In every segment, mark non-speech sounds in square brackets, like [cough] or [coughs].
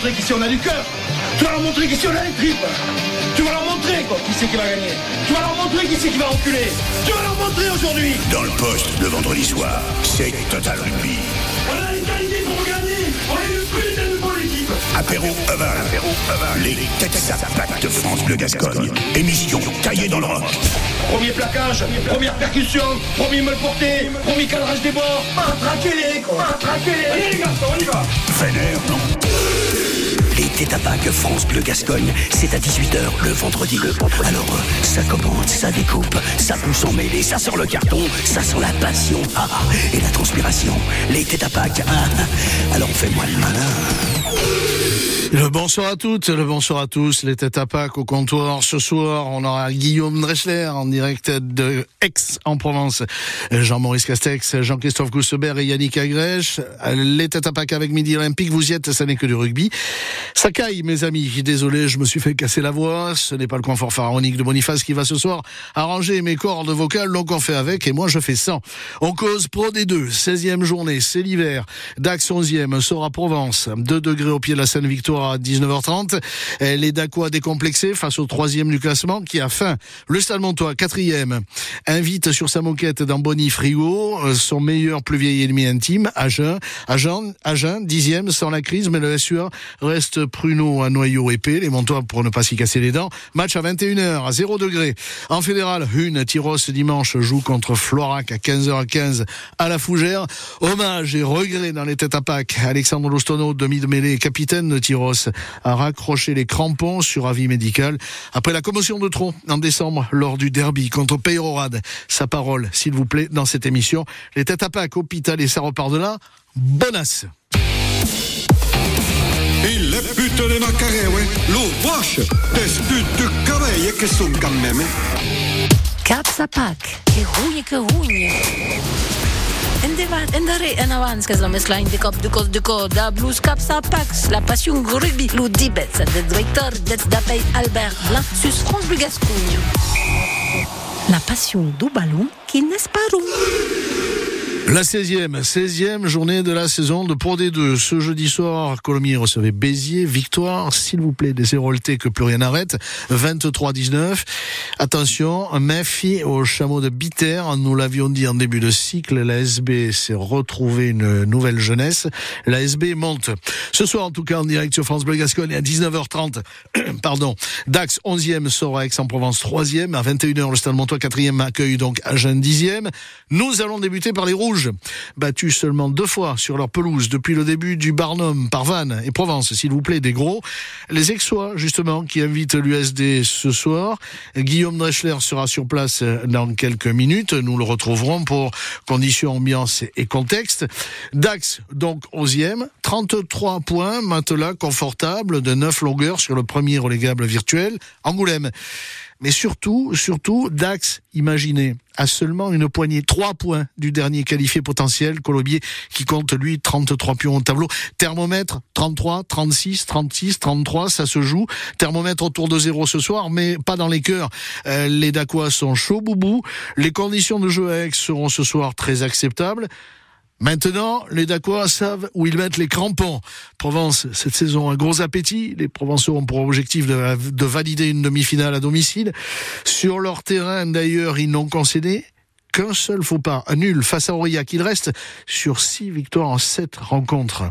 montrer qu'ici on a du cœur. Tu vas leur montrer qu'ici on a les tripes. Tu vas leur montrer quoi, qui c'est qui va gagner. Tu vas leur montrer qui c'est qui va reculer. Tu vas leur montrer aujourd'hui. Dans le poste le vendredi soir, c'est Total Rugby. On a les qualités pour gagner. On est une putain de bonne équipe. Apéro Aval. Apéro Aval. Les têtes à de France Bleu Gascogne. Émission taillée dans le rock. Premier plaquage, première percussion, premier me porté, premier cadrage des bords. Matraquez-les quoi. Matraquez-les. Allez les garçons, on y va. Vénère, non à Pâques France Bleu Gascogne, c'est à 18h le vendredi. Alors, euh, ça commente, ça découpe, ça pousse en mêlée, ça sort le carton, ça sent la passion ah, et la transpiration. Les ah, ah. alors fais-moi le malin. Le bonsoir à toutes, le bonsoir à tous, les têtes à Pâques au comptoir. Ce soir, on aura Guillaume Dreschler en direct de Aix en Provence. Jean-Maurice Castex, Jean-Christophe Goussebert et Yannick Agrèche. Les têtes à Pâques avec Midi Olympique, vous y êtes, ça n'est que du rugby. Ça caille, mes amis. Désolé, je me suis fait casser la voix. Ce n'est pas le confort pharaonique de Boniface qui va ce soir arranger mes cordes vocales, donc on fait avec et moi je fais 100. On cause Pro D2, 16e journée, c'est l'hiver. Dax 11e, Sora Provence, 2 degrés au pied de la Seine-Victoire à 19h30. Les Dacois décomplexés face au troisième du classement qui a faim. Le Stade Montois, quatrième, invite sur sa moquette dans Bonny Frigo euh, son meilleur plus vieil ennemi intime, Agen. Agen, Agen, dixième, sans la crise, mais le SUA reste pruneau à noyau épais. Les Montois pour ne pas s'y casser les dents. Match à 21h, à 0 degré. En fédéral, une, Tyros dimanche joue contre Florac à 15h15 à la Fougère. Hommage et regret dans les têtes à Pâques. Alexandre Lostono, demi de mêlée, capitaine de Tyros a raccroché les crampons sur avis médical après la commotion de tronc en décembre lors du derby contre Peyrorade. Sa parole, s'il vous plaît, dans cette émission. Les têtes à Pâques, hôpital et ça repart de là. Bonasse. Il est putain de macaré, ouais. L'eau vache, des putes de que sont quand même. Caps à Pâques, que rouille, que rouille. En de en avans que la mescla de cop de cos de co da blues cap sa pax la passion rugby lo dibet de directeur d'être d'appeil Albert Blanc sus France Bleu Gascogne. La passion du ballon qui n'est pas roux. La 16e, 16e journée de la saison de Pro D2. Ce jeudi soir, Colomiers recevait Béziers. Victoire, s'il vous plaît, des Héroltais que plus rien n'arrête. 23-19. Attention, Mephi au chameau de Bitter. Nous l'avions dit en début de cycle. La SB s'est retrouvée une nouvelle jeunesse. La SB monte. Ce soir, en tout cas, en direct sur France Bleu Gascogne à 19h30. [coughs] Pardon. Dax 11e sera Aix-en-Provence 3e. À 21h, le Stade Montois 4e accueille donc Agen 10e. Nous allons débuter par les rouges battus seulement deux fois sur leur pelouse depuis le début du Barnum par Vannes et Provence, s'il vous plaît, des gros. Les Aixois, justement, qui invitent l'USD ce soir. Guillaume Dreschler sera sur place dans quelques minutes. Nous le retrouverons pour conditions, ambiance et contexte. Dax, donc 11e, 33 points, matelas confortable de 9 longueurs sur le premier relégable virtuel. Angoulême. Mais surtout, surtout, Dax, imaginez, a seulement une poignée, trois points du dernier qualifié potentiel, Colombier, qui compte lui 33 pions au tableau. Thermomètre 33, 36, 36, 33, ça se joue. Thermomètre autour de zéro ce soir, mais pas dans les cœurs. Euh, les Dacois sont chauds boubou. Les conditions de jeu à Aix seront ce soir très acceptables. Maintenant, les Dacois savent où ils mettent les crampons. Provence, cette saison, un gros appétit. Les Provençaux ont pour objectif de, valider une demi-finale à domicile. Sur leur terrain, d'ailleurs, ils n'ont concédé qu'un seul faux pas, un nul face à Aurillac. Il reste sur six victoires en sept rencontres.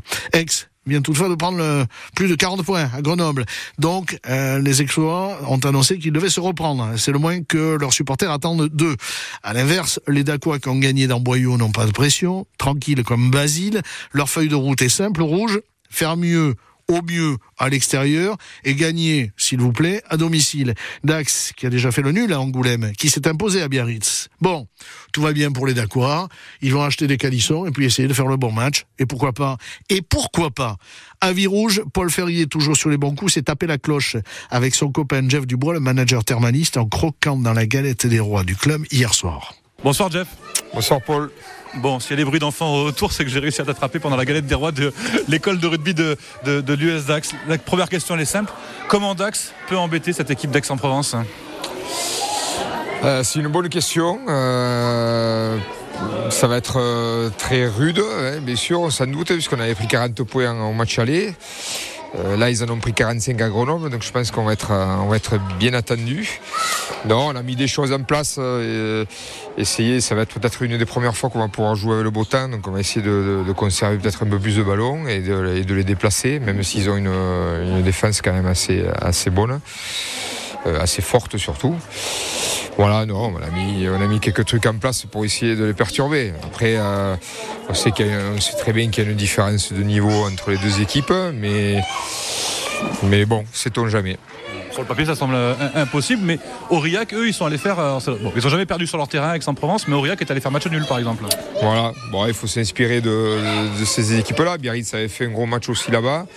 Vient toutefois de prendre plus de 40 points à Grenoble. Donc, euh, les Aixois ont annoncé qu'ils devaient se reprendre. C'est le moins que leurs supporters attendent d'eux. À l'inverse, les Dacois qui ont gagné dans Boyau n'ont pas de pression, tranquilles comme Basile. Leur feuille de route est simple, rouge, faire mieux au mieux à l'extérieur et gagner, s'il vous plaît, à domicile. Dax, qui a déjà fait le nul à Angoulême, qui s'est imposé à Biarritz. Bon, tout va bien pour les Dacois. Ils vont acheter des calissons et puis essayer de faire le bon match. Et pourquoi pas Et pourquoi pas Avis rouge, Paul Ferrier, toujours sur les bons coups, s'est tapé la cloche avec son copain Jeff Dubois, le manager thermaliste, en croquant dans la galette des rois du club hier soir. Bonsoir Jeff. Bonsoir Paul. Bon, s'il y a des bruits d'enfants autour, c'est que j'ai réussi à t'attraper pendant la galette des rois de l'école de rugby de, de, l'US Dax. La première question, elle est simple. Comment Dax peut embêter cette équipe d'Aix-en-Provence? Euh, C'est une bonne question. Euh, ça va être euh, très rude, hein, bien sûr, sans doute, puisqu'on avait pris 40 points au match aller. Euh, là, ils en ont pris 45 à Grenoble, donc je pense qu'on va être, euh, on va être bien attendu. Non, on a mis des choses en place. Euh, essayer, ça va être peut-être une des premières fois qu'on va pouvoir jouer avec le beau temps, donc on va essayer de, conserver peut-être un peu plus de ballons et de, les déplacer, même s'ils ont une, une, défense quand même assez, assez bonne, assez forte surtout. Voilà, non, on a, mis, on a mis quelques trucs en place pour essayer de les perturber. Après, euh, on, sait sait très bien qu'il y a une différence de niveau entre les deux équipes, mais, mais bon, sait-on jamais. Sur le papier, ça semble euh, impossible, mais Aurillac, eux, ils sont allés faire. Euh, bon, ils n'ont jamais perdu sur leur terrain avec Aix-en-Provence, mais Aurillac est allé faire match nul, par exemple. Voilà, bon, il faut s'inspirer de, ces équipes-là. Biarritz avait fait un gros match aussi là-bas.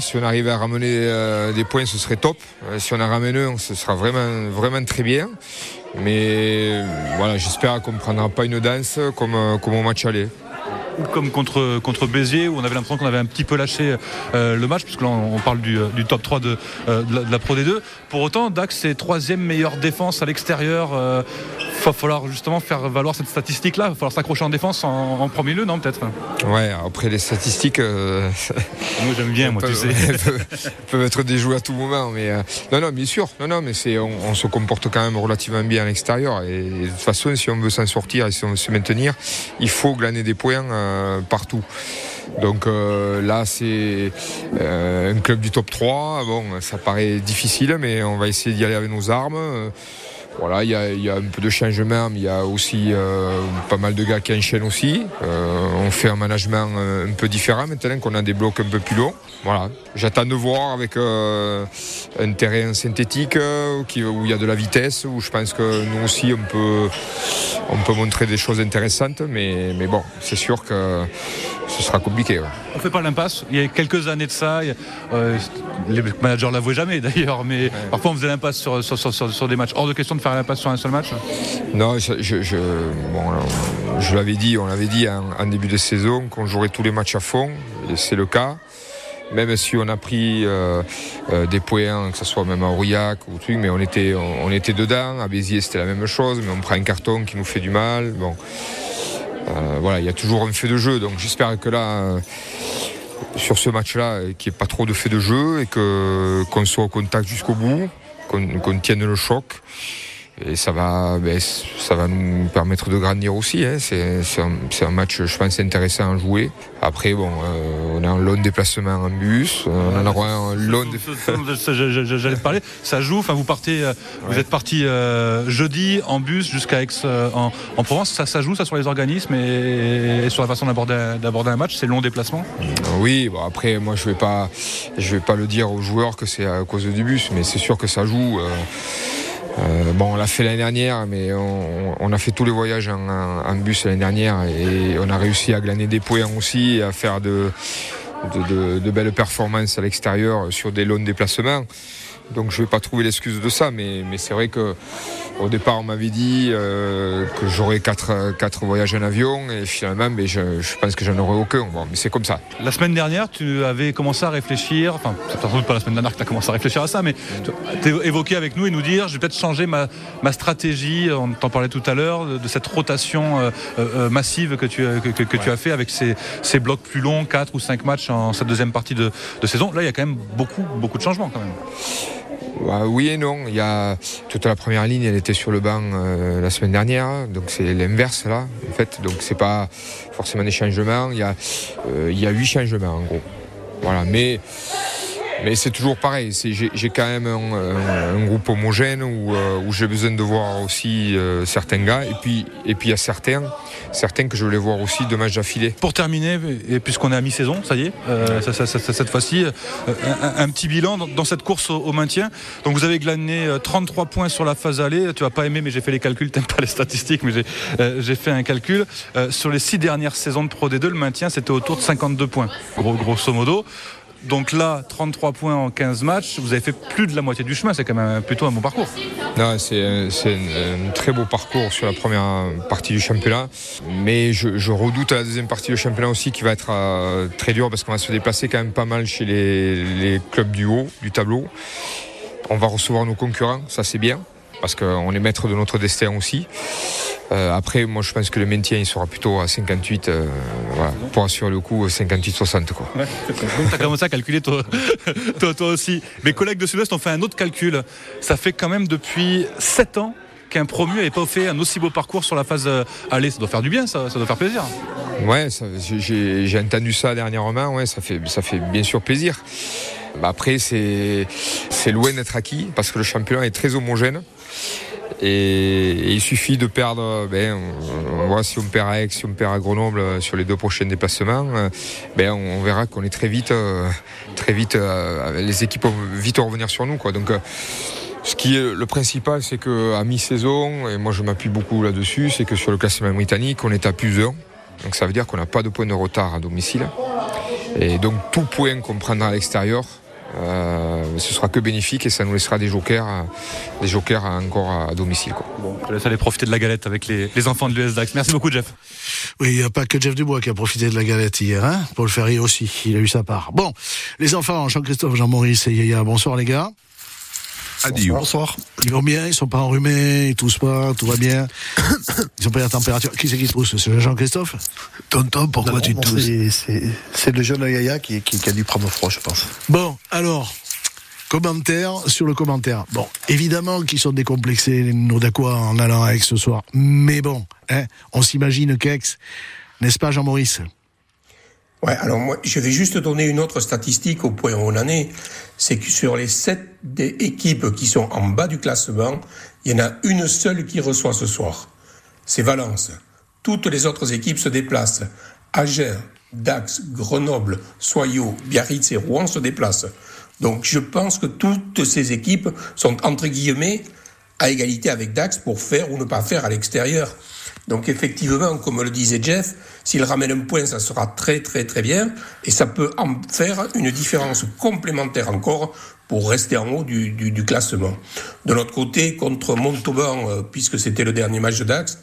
Si on arrive à ramener euh, des points, ce serait top. si on en ramène un, ce sera vraiment, vraiment très bien. Mais voilà, j'espère qu'on ne prendra pas une danse comme, comme au match aller comme contre, contre Béziers, où on avait l'impression qu'on avait un petit peu lâché euh, le match, puisque là on, parle du, du, top 3 de, euh, de, la, Pro D2. Pour autant, Dax est troisième meilleure défense à l'extérieur. Il euh, va falloir justement faire valoir cette statistique-là. Il va falloir s'accrocher en défense en, premier lieu, non peut-être? Ouais, après les statistiques. [laughs] moi j'aime bien, moi tu sais. [laughs] peuvent, être déjouées à tout moment, mais non, non, bien sûr. Non, non, mais c'est, on, se comporte quand même relativement bien à l'extérieur. Et, de toute façon, si on veut s'en sortir et si on veut se maintenir, il faut glaner des points euh, partout. Donc euh, là, c'est euh, un club du top 3. Bon, ça paraît difficile, mais on va essayer d'y aller avec nos armes. Voilà, il y, a, un peu de changement, mais il y a aussi euh, pas mal de gars qui enchaînent aussi. Euh, on fait un management euh, un peu différent maintenant qu'on a des blocs un peu plus longs. Voilà, j'attends de voir avec un terrain synthétique où il y a de la vitesse, où je pense que nous aussi on peut, on peut montrer des choses intéressantes, mais, mais bon, c'est sûr que ce sera compliqué. On fait pas l'impasse. Il y a quelques années de ça, les managers l'avouaient jamais d'ailleurs, mais parfois on faisait l'impasse sur, sur, des matchs. Hors de question de faire l'impasse sur un seul match Non, je, je, je l'avais dit, on l'avait dit en, début de saison qu'on jouerait tous les matchs à fond, et c'est le cas même si on a pris euh, euh, des points, que ce soit même à Aurillac ou truc, mais on était, on, était dedans. À Béziers, c'était la même chose, mais on prend un carton qui nous fait du mal. Bon. Euh, voilà, il y a toujours un fait de jeu. Donc j'espère que là, sur ce match-là, qu'il n'y ait pas trop de fait de jeu et qu'on soit au contact jusqu'au bout, qu'on tienne le choc et ça va, ben, ça va nous permettre de grandir aussi. Hein. C'est un, un, match, je pense, intéressant à jouer. Après, bon, euh, on a un long déplacement en bus, on en aura un long. J'allais te parler. Ça joue. Enfin, vous partez, euh, vous êtes parti euh, jeudi en bus jusqu'à Aix en, en, Provence. Ça, ça joue, ça sur les organismes et, sur la façon d'aborder un match. C'est long déplacement? Oui. Bon, après, moi, je vais pas, je vais pas le dire aux joueurs que c'est à cause du bus, mais c'est sûr que ça joue. Euh, bon, on l'a fait l'année dernière, mais on, a fait tous les voyages en, bus l'année dernière et on a réussi à glaner des points aussi, à faire de, belles performances à l'extérieur sur des longs déplacements. Donc je ne vais pas trouver l'excuse de ça, mais c'est vrai que au départ on m'avait dit euh, que j'aurais quatre, quatre voyages en avion et finalement mais je, pense que j'en aurais aucun. Bon, mais c'est comme ça. La semaine dernière, tu avais commencé à réfléchir, enfin c'est sans doute pas la semaine dernière que tu as commencé à réfléchir à ça, mais tu as évoqué avec nous et nous dire je vais peut-être changer ma, ma stratégie, on t'en parlait tout à l'heure, de, cette rotation euh, euh, massive que tu, que, que, tu as fait avec ces, ces, blocs plus longs, 4 ou 5 matchs en cette deuxième partie de, de saison. Là il y a quand même beaucoup, beaucoup de changements quand même. Bah, oui et non. Il y a toute la première ligne, elle était sur le banc euh, la semaine dernière, donc c'est l'inverse là, en fait. Donc c'est pas forcément des changements. Il y a, euh, huit changements en gros. Mais c'est toujours pareil. J'ai quand même un, groupe homogène où, euh, où j'ai besoin de voir aussi euh, certains gars. Et puis et puis il y a certains, certains que je voulais voir aussi de matchs d'affilée. Pour terminer, et puisqu'on est à mi-saison, ça y est, euh, cette fois-ci, un, petit bilan dans, cette course au, maintien. Donc vous avez glané 33 points sur la phase allée. Tu vas pas aimer, mais j'ai fait les calculs. T'aimes pas les statistiques, mais j'ai fait un calcul. sur les six dernières saisons de Pro D2, le maintien c'était autour de 52 points, gros, grosso modo. Donc là, 33 points en 15 matchs, vous avez fait plus de la moitié du chemin, c'est quand même plutôt un bon parcours. c'est un, très beau parcours sur la première partie du championnat, mais je, redoute la deuxième partie du championnat aussi qui va être euh, très dur parce qu'on va se déplacer quand même pas mal chez les, clubs du haut du tableau. On va recevoir nos concurrents, ça c'est bien, parce qu'on est maître de notre destin aussi. Euh, après, moi, je pense que le maintien, il sera plutôt à 58, euh, voilà, pour assurer le coup, 58-60. Quoi. Ouais, t'as commencé à calculer toi, [laughs] toi, toi aussi. Mes collègues de Sud-Ouest ont fait un autre calcul. Ça fait quand même depuis 7 ans qu'un promu n'avait pas fait un aussi beau parcours sur la phase euh, aller. Ça doit faire du bien, ça, ça doit faire plaisir. Ouais, ça- j'ai j'ai entendu ça dernièrement, ouais, ça fait, ça fait bien sûr plaisir. Après, c'est c'est loin d'être acquis parce que le championnat est très homogène. Et, il suffit de perdre, ben, on, voit si on perd à Aix, si on perd à Grenoble euh, sur les deux prochains déplacements, euh, ben, on, verra qu'on est très vite, euh, très vite, les équipes vont vite revenir sur nous. Quoi. Donc, ce qui est le principal, c'est qu'à mi-saison, et moi je m'appuie beaucoup là-dessus, c'est que sur le classement britannique, on est à plus 1. Donc ça veut dire qu'on n'a pas de point de retard à domicile. Et donc tout point qu'on prendra à l'extérieur, euh, ce sera que bénéfique et ça nous laissera des jokers, euh, des jokers encore à domicile. Quoi. Bon, je laisse aller profiter de la galette avec les, les enfants de l'US Dax. Merci beaucoup, Jeff. Oui, il n'y a pas que Jeff Dubois qui a profité de la galette hier, hein Paul Ferry aussi, il a eu sa part. Bon, les enfants, Jean-Christophe, Jean-Maurice et Yaya, bonsoir les gars. Adieu. Bonsoir. Ils vont bien, ils sont pas enrhumés, ils toussent pas, tout va bien. Ils ont pas la température. Qui c'est qui tousse C'est Jean-Christophe? Tonton, pourquoi Non, tu non, tousses c'est- C'est c'est le jeune Yaya qui, qui, qui a dû prendre froid, je pense. Bon, alors, commentaire sur le commentaire. Bon, évidemment qu'ils sont décomplexés, nos Dacois, en allant à Aix ce soir. Mais bon, hein, on s'imagine qu'Aix, n'est-ce pas Jean-Maurice? Ouais, alors moi, je vais juste donner une autre statistique au point où on en est. C'est que sur les sept des équipes qui sont en bas du classement, il y en a une seule qui reçoit ce soir. C'est Valence. Toutes les autres équipes se déplacent. Agen, Dax, Grenoble, Soyaux, Biarritz et Rouen se déplacent. Donc je pense que toutes ces équipes sont entre guillemets à égalité avec Dax pour faire ou ne pas faire à l'extérieur. Donc effectivement, comme le disait Jeff, s'il ramène un point, ça sera très très très bien et ça peut en faire une différence complémentaire encore pour rester en haut du, du, du classement. De l'autre côté, contre Montauban, euh, puisque c'était le dernier match de Dax,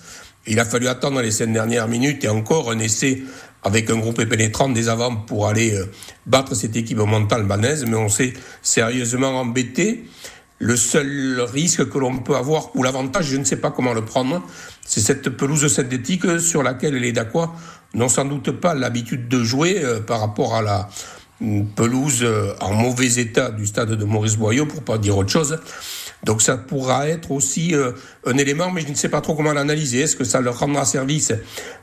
il a fallu attendre les cinq dernières minutes et encore un essai avec un groupe pénétrant des avants pour aller euh, battre cette équipe mentale albanaise, mais on s'est sérieusement embêté. Le seul risque que l'on peut avoir, ou l'avantage, je ne sais pas comment le prendre, c'est cette pelouse synthétique sur laquelle les Dacois n'ont sans doute pas l'habitude de jouer euh, par rapport à la mm, pelouse euh, en mauvais état du stade de Maurice Boyau, pour pas dire autre chose. Donc ça pourra être aussi euh, un élément, mais je ne sais pas trop comment l'analyser. Est-ce que ça leur rendra service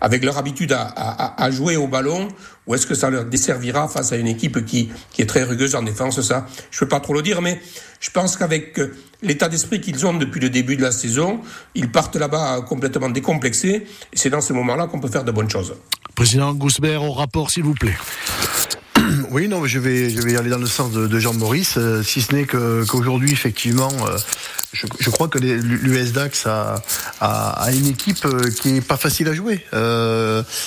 avec leur habitude à, jouer au ballon, ou est-ce que ça leur desservira face à une équipe qui, est très rugueuse en défense? Ça, je peux pas trop le dire, mais je pense qu'avec euh, l'état d'esprit qu'ils ont depuis le début de la saison, ils partent là-bas complètement décomplexés, c'est dans ce moment-là qu'on peut faire de bonnes choses. Président Gousbert, au rapport, s'il vous plaît. Oui, non, je vais, je vais aller dans le sens de, Jean-Maurice, euh, si ce n'est qu'aujourd'hui, effectivement, euh, je, je crois que les- l'US Dax a, a, a une équipe euh, qui est pas facile à jouer.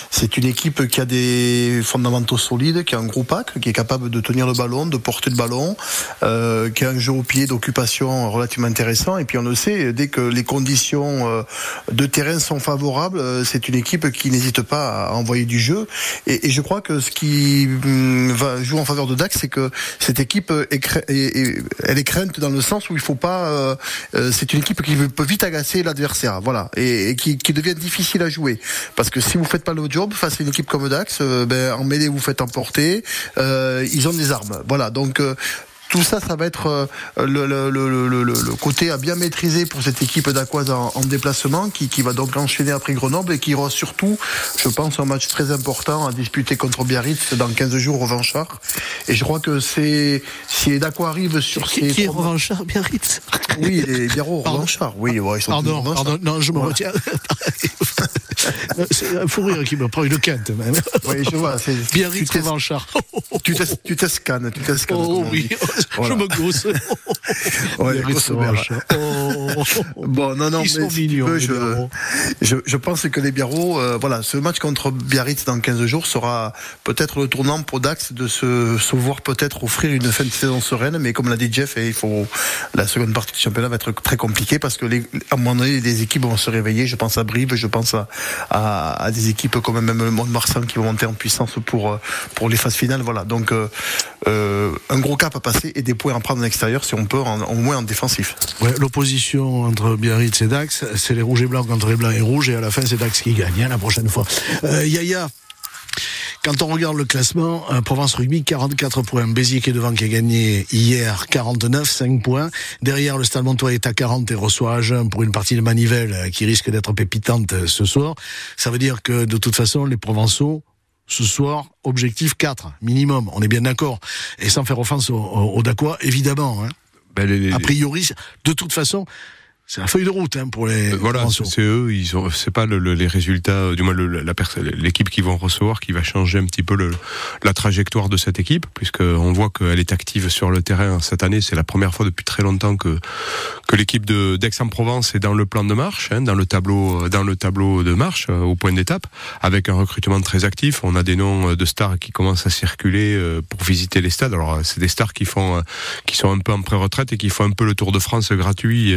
C'est une équipe qui a des fondamentaux solides, qui a un gros pack, qui est capable de tenir le ballon, de porter le ballon, qui a un jeu au pied d'occupation relativement intéressant. Et puis on le sait, dès que les conditions de terrain sont favorables, c'est une équipe qui n'hésite pas à envoyer du jeu. Et, je crois que ce qui hum, va jouer en faveur de Dax, c'est que cette équipe est, elle est crainte dans le sens où il faut pas. euh, euh, c'est une équipe qui peut vite agacer l'adversaire, voilà, et, qui, devient difficile à jouer. Parce que si vous faites pas le job face à une équipe comme Dax, euh, ben en mêlée vous faites emporter. Ils ont des armes, voilà. Donc tout ça, ça va être euh, le, le, le, le, côté à bien maîtriser pour cette équipe d'Aquoise en, en déplacement, qui, qui va donc enchaîner après Grenoble et qui aura surtout, je pense, un match très important à disputer contre Biarritz dans 15 jours revanchard. Et je crois que c'est si les Dacois arrivent sur Qui, ces qui est trois- revanchard, Biarritz? Oui, les Biarros Pardon revanchards, oui, ouais, ils sont Pardon, pardon, non, je me retiens. [laughs] C'est un fou rire qui me prend une quinte, même. Oui, je vois. c'est- Biarritz, revanchard. Tu t'es- tu t'escanes, tu t'escanes. Oh oui, je me gousse. [laughs] Ouais. Oh. [laughs] Bon, non, non, Ils mais si tu mignons, veux, je, je, je pense que les Biarros, euh, voilà, ce match contre Biarritz dans 15 jours sera peut-être le tournant pour Dax de se, se voir peut-être offrir une fin de saison sereine, mais comme l'a dit Jeff, eh, il faut, la seconde partie du championnat va être très compliquée parce que les, à un moment donné, les équipes vont se réveiller. Je pense à Brive, je pense à, à, à des équipes comme même le Mont-de-Marsan qui vont monter en puissance pour, euh, pour les phases finales, voilà. Donc, euh, un gros cap à passer et des points à prendre à l'extérieur si on peut peu, en- au moins en défensif. Ouais, L'opposition entre Biarritz et Dax, c'est les rouges et blancs contre les blancs et rouges, et à la fin, c'est Dax qui gagne, hein, la prochaine fois. Euh, Yaya, quand on regarde le classement, euh, Provence Rugby, 44 points. Béziers qui est devant, qui a gagné hier 49, 5 points. Derrière, le Stade Montois est à 40 et reçoit Agen pour une partie de manivelle euh, qui risque d'être pépitante euh, ce soir. Ça veut dire que, de toute façon, les Provençaux, ce soir, objectif 4, minimum. On est bien d'accord. Et sans faire offense aux, aux, Dacois, évidemment. Hein. Ben, les- les- A priori, de toute façon, c'est la feuille de route hein, pour les Euh, Voilà, c'est eux, ils ont, c'est pas le- le- les résultats, euh, du moins le- la pers- l'équipe qui vont recevoir qui va changer un petit peu le, la trajectoire de cette équipe, puisque on voit qu'elle est active sur le terrain cette année. C'est la première fois depuis très longtemps que que l'équipe de d'Aix-en-Provence est dans le plan de marche, hein, dans le tableau, euh, dans le tableau de marche euh, au point d'étape, avec un recrutement très actif. On a des noms de stars qui commencent à circuler euh, pour visiter les stades. Alors c'est des stars qui font, qui sont un peu en pré-retraite et qui font un peu le Tour de France gratuit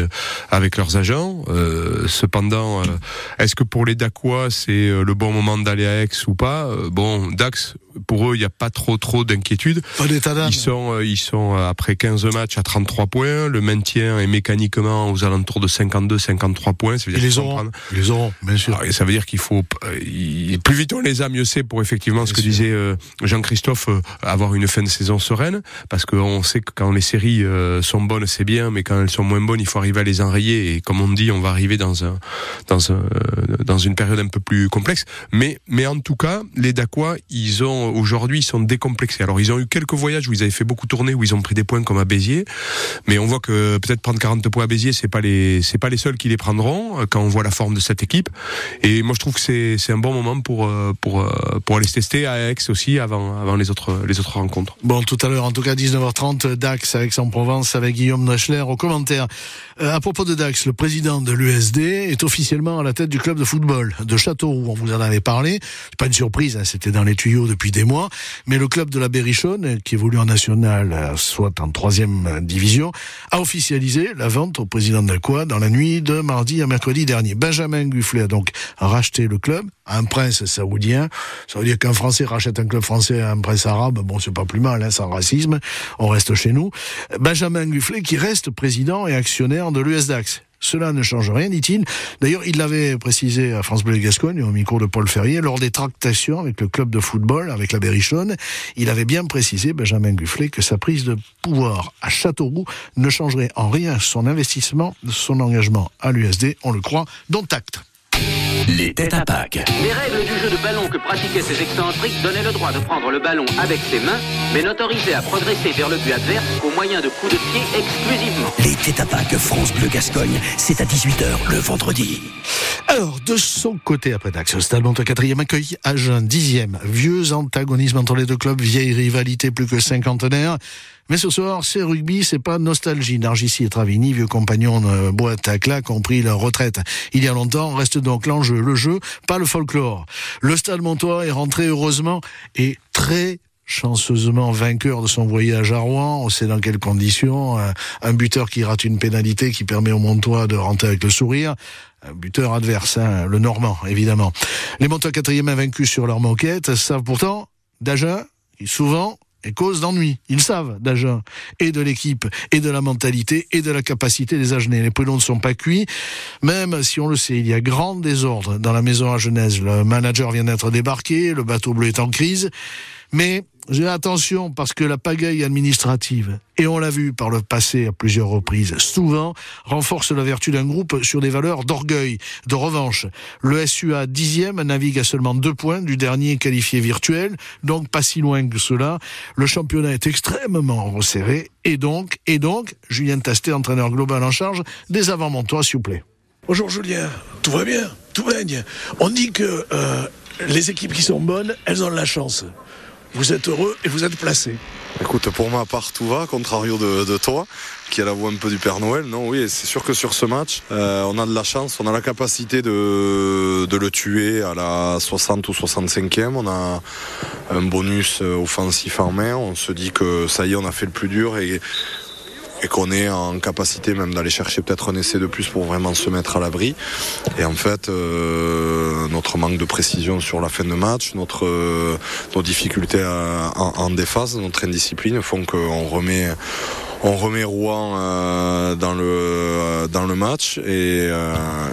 avec leurs agents. Euh, cependant, euh, est-ce que pour les Dacois, c'est euh, le bon moment d'aller à Aix ou pas? Euh, Bon, Dax, pour eux, il n'y a pas trop trop d'inquiétude. Pas d'état d'âme. Ils sont, euh, ils sont euh, après 15 matchs à 33 points. Le maintien est mécaniquement aux alentours de 52-53 points. Ça veut Ils dire les qu'ils vont auront, prendre- ils les auront, bien sûr. alors, et ça veut dire qu'il faut euh, plus vite on les a, mieux c'est pour effectivement ce que disait euh, Jean-Christophe avoir une fin de saison sereine, parce qu'on sait que quand les séries sont bonnes c'est bien, mais quand elles sont moins bonnes il faut arriver à les enrayer et comme on dit on va arriver dans un dans un dans une période un peu plus complexe. Mais mais en tout cas les Dacois ils ont aujourd'hui ils sont décomplexés. Alors ils ont eu quelques voyages où ils avaient fait beaucoup tourner où ils ont pris des points comme à Béziers, mais on voit que peut-être prendre 40 points à Béziers c'est pas les c'est pas les seuls qui les prendront euh, quand on voit la forme de cette équipe. Et moi, je trouve que c'est c'est un bon moment pour euh, pour euh, pour aller se tester à Aix aussi avant avant les autres les autres rencontres. Bon, tout à l'heure, en tout cas, 19h30, Dax Aix-en-Provence avec Guillaume Drechler au commentaire. À propos de Dax, le président de l'USD est officiellement à la tête du club de football de Châteauroux. On vous en avait parlé. C'est pas une surprise, hein, c'était dans les tuyaux depuis des mois. Mais le club de la Berrichonne, qui évolue en national, euh, soit en troisième division, a officialisé la vente au président d'Alcoa dans la nuit de mardi à mercredi dernier. Benjamin Gufflet a donc racheté le club à un prince saoudien. Ça veut dire qu'un Français rachète un club français à un prince arabe. Bon, c'est pas plus mal, hein, sans racisme. On reste chez nous. Benjamin Gufflet qui reste président et actionnaire de l'USDAX. Cela ne change rien, dit-il. D'ailleurs, il l'avait précisé à France Bleu Gascogne, au micro de Paul Ferrier, lors des tractations avec le club de football, avec la Berrichonne. Il avait bien précisé, Benjamin Gufflet, que sa prise de pouvoir à Châteauroux ne changerait en rien son investissement, son engagement à l'USD, on le croit, dont acte. Les têtes à Pâques. Les règles du jeu de ballon que pratiquaient ces excentriques donnaient le droit de prendre le ballon avec ses mains, mais n'autorisaient à progresser vers le but adverse qu'au moyen de coups de pied exclusivement. Les têtes à Pâques France Bleu Gascogne, c'est à 18h le vendredi. Alors, de son côté, après Dax, le Stade Montois quatrième accueille Agen dixième. Vieux antagonisme entre les deux clubs, vieille rivalité plus que cinquantenaire. Mais ce soir, c'est rugby, c'est pas nostalgie. Nargissi et Travini, vieux compagnons de boîte à claques, ont pris leur retraite il y a longtemps. Reste donc l'enjeu, le jeu, pas le folklore. Le Stade Montois est rentré heureusement et très chanceusement vainqueur de son voyage à Rouen. On sait dans quelles conditions. Un, buteur qui rate une pénalité qui permet au Montois de rentrer avec le sourire. Un buteur adverse, hein, le Normand, évidemment. Les Montois quatrième invaincus sur leur moquette savent pourtant qui souvent cause d'ennui. Ils savent d'Agen, et de l'équipe, et de la mentalité, et de la capacité des Agenais. Les prud'hommes ne sont pas cuits, même si on le sait, il y a grand désordre dans la maison à Genèse. Le manager vient d'être débarqué, le bateau bleu est en crise, mais attention parce que la pagaille administrative, et on l'a vu par le passé à plusieurs reprises, souvent renforce la vertu d'un groupe sur des valeurs d'orgueil, de revanche. Le SUA dixième navigue à seulement deux points du dernier qualifié virtuel, donc pas si loin que cela. Le championnat est extrêmement resserré, et donc, et donc, Julien Tastet, entraîneur global en charge, des avant-montois, s'il vous plaît. Bonjour Julien, tout va bien, tout baigne? On dit que euh, les équipes qui sont bonnes, elles ont de la chance. Vous êtes heureux et vous êtes placé. Écoute, pour ma part, tout va, contrario de, de toi, qui a la voix un peu du Père Noël. Non, oui, c'est sûr que sur ce match, euh, on a de la chance, on a la capacité de, de le tuer à la 60 ou 65e. On a un bonus euh, offensif en main. On se dit que ça y est, on a fait le plus dur et et qu'on est en capacité même d'aller chercher peut-être un essai de plus pour vraiment se mettre à l'abri. Et en fait, euh, notre manque de précision sur la fin de match, notre, euh, nos difficultés en, en défense, notre indiscipline font qu'on remet on remet Rouen euh, dans le dans le match et,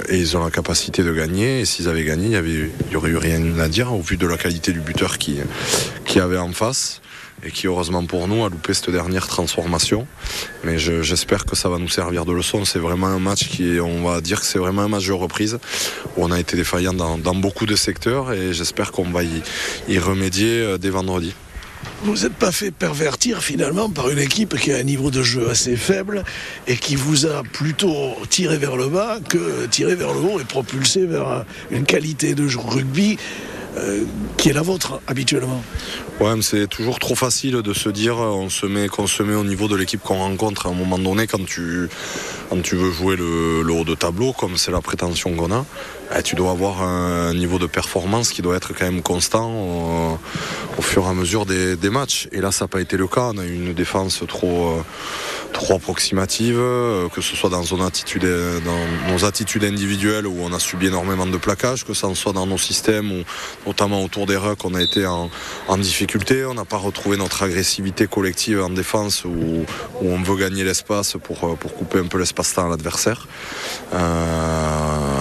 et, ils ont la capacité de gagner. Et s'ils avaient gagné, il y avait il y aurait eu rien à dire au vu de la qualité du buteur qui qui avait en face et qui heureusement pour nous a loupé cette dernière transformation. Mais j'espère que ça va nous servir de leçon. C'est vraiment un match qui, on va dire que c'est vraiment un match de reprise où on a été défaillant dans, beaucoup de secteurs et j'espère qu'on va y, remédier euh, dès vendredi. Vous n'êtes pas fait pervertir finalement par une équipe qui a un niveau de jeu assez faible et qui vous a plutôt tiré vers le bas que tiré vers le haut et propulsé vers une qualité de rugby euh, qui est la vôtre habituellement Ouais, c'est toujours trop facile de se dire on se met, qu'on se met au niveau de l'équipe qu'on rencontre à un moment donné quand tu, quand tu veux jouer le, haut de tableau, comme c'est la prétention qu'on a. Eh, tu dois avoir un niveau de performance qui doit être quand même constant au, fur et à mesure des, matchs. Et là, ça n'a pas été le cas. On a eu une défense trop, euh, trop approximative, euh, que ce soit attitude, dans nos attitudes individuelles où on a subi énormément de plaquage, que ce soit dans nos systèmes, ou notamment autour des rucks, on a été en, difficulté. On n'a pas retrouvé notre agressivité collective en défense où, on veut gagner l'espace pour, pour couper un peu l'espace-temps à l'adversaire. Euh,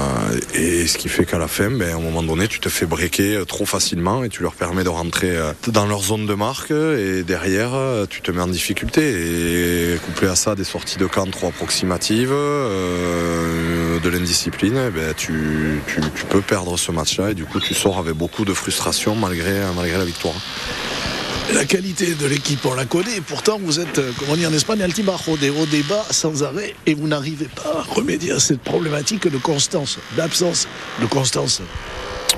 et ce qui fait qu'à la fin, ben, à un moment donné, tu te fais breaker euh, trop facilement et tu leur permets de rentrer dans leur zone de marque et derrière, tu te mets en difficulté. Et couplé à ça, des sorties de camp trop approximatives, euh, de l'indiscipline, eh ben, tu, peux perdre ce match-là et du coup, tu sors avec beaucoup de frustration malgré, malgré la victoire. La qualité de l'équipe, on la connaît. Pourtant, vous êtes, euh, comme on dit en Espagne, altibajo, des hauts débats sans arrêt, et vous n'arrivez pas à remédier à cette problématique de constance, d'absence de constance.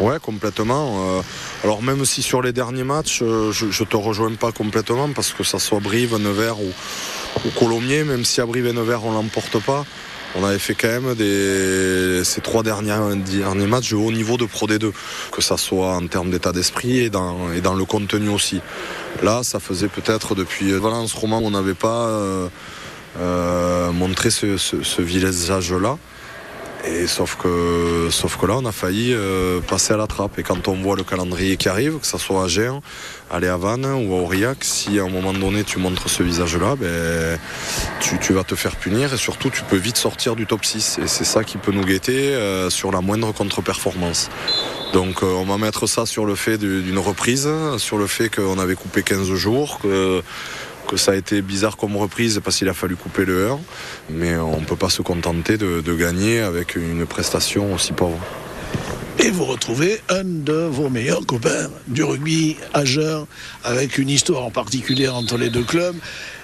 Ouais, complètement. Euh, alors même si sur les derniers matchs, euh, je, je te rejoins pas complètement parce que ça soit Brive, Nevers ou, ou Colomiers, même si à Brive et Nevers on l'emporte pas, on avait fait quand même ces trois derniers, derniers matchs de haut niveau de Pro D2, que ça soit en termes d'état d'esprit et dans, le contenu aussi. Là, ça faisait peut-être depuis Valence Roman, on n'avait pas euh, montré ce, ce, ce visage-là. Et sauf que, sauf que là, on a failli euh, passer à la trappe. Et quand on voit le calendrier qui arrive, que ce soit à Géant, à Léavanne ou à Aurillac, si à un moment donné tu montres ce visage-là, ben, tu, vas te faire punir et surtout tu peux vite sortir du top 6. Et c'est ça qui peut nous guetter euh, sur la moindre contre-performance. Donc euh, on va mettre ça sur le fait d'une reprise, sur le fait qu'on avait coupé 15 jours, que ça a été bizarre comme reprise parce qu'il a fallu couper le 1, mais on ne peut pas se contenter de, gagner avec une prestation aussi pauvre. Et vous retrouvez un de vos meilleurs copains du rugby à avec une histoire en particulier entre les deux clubs.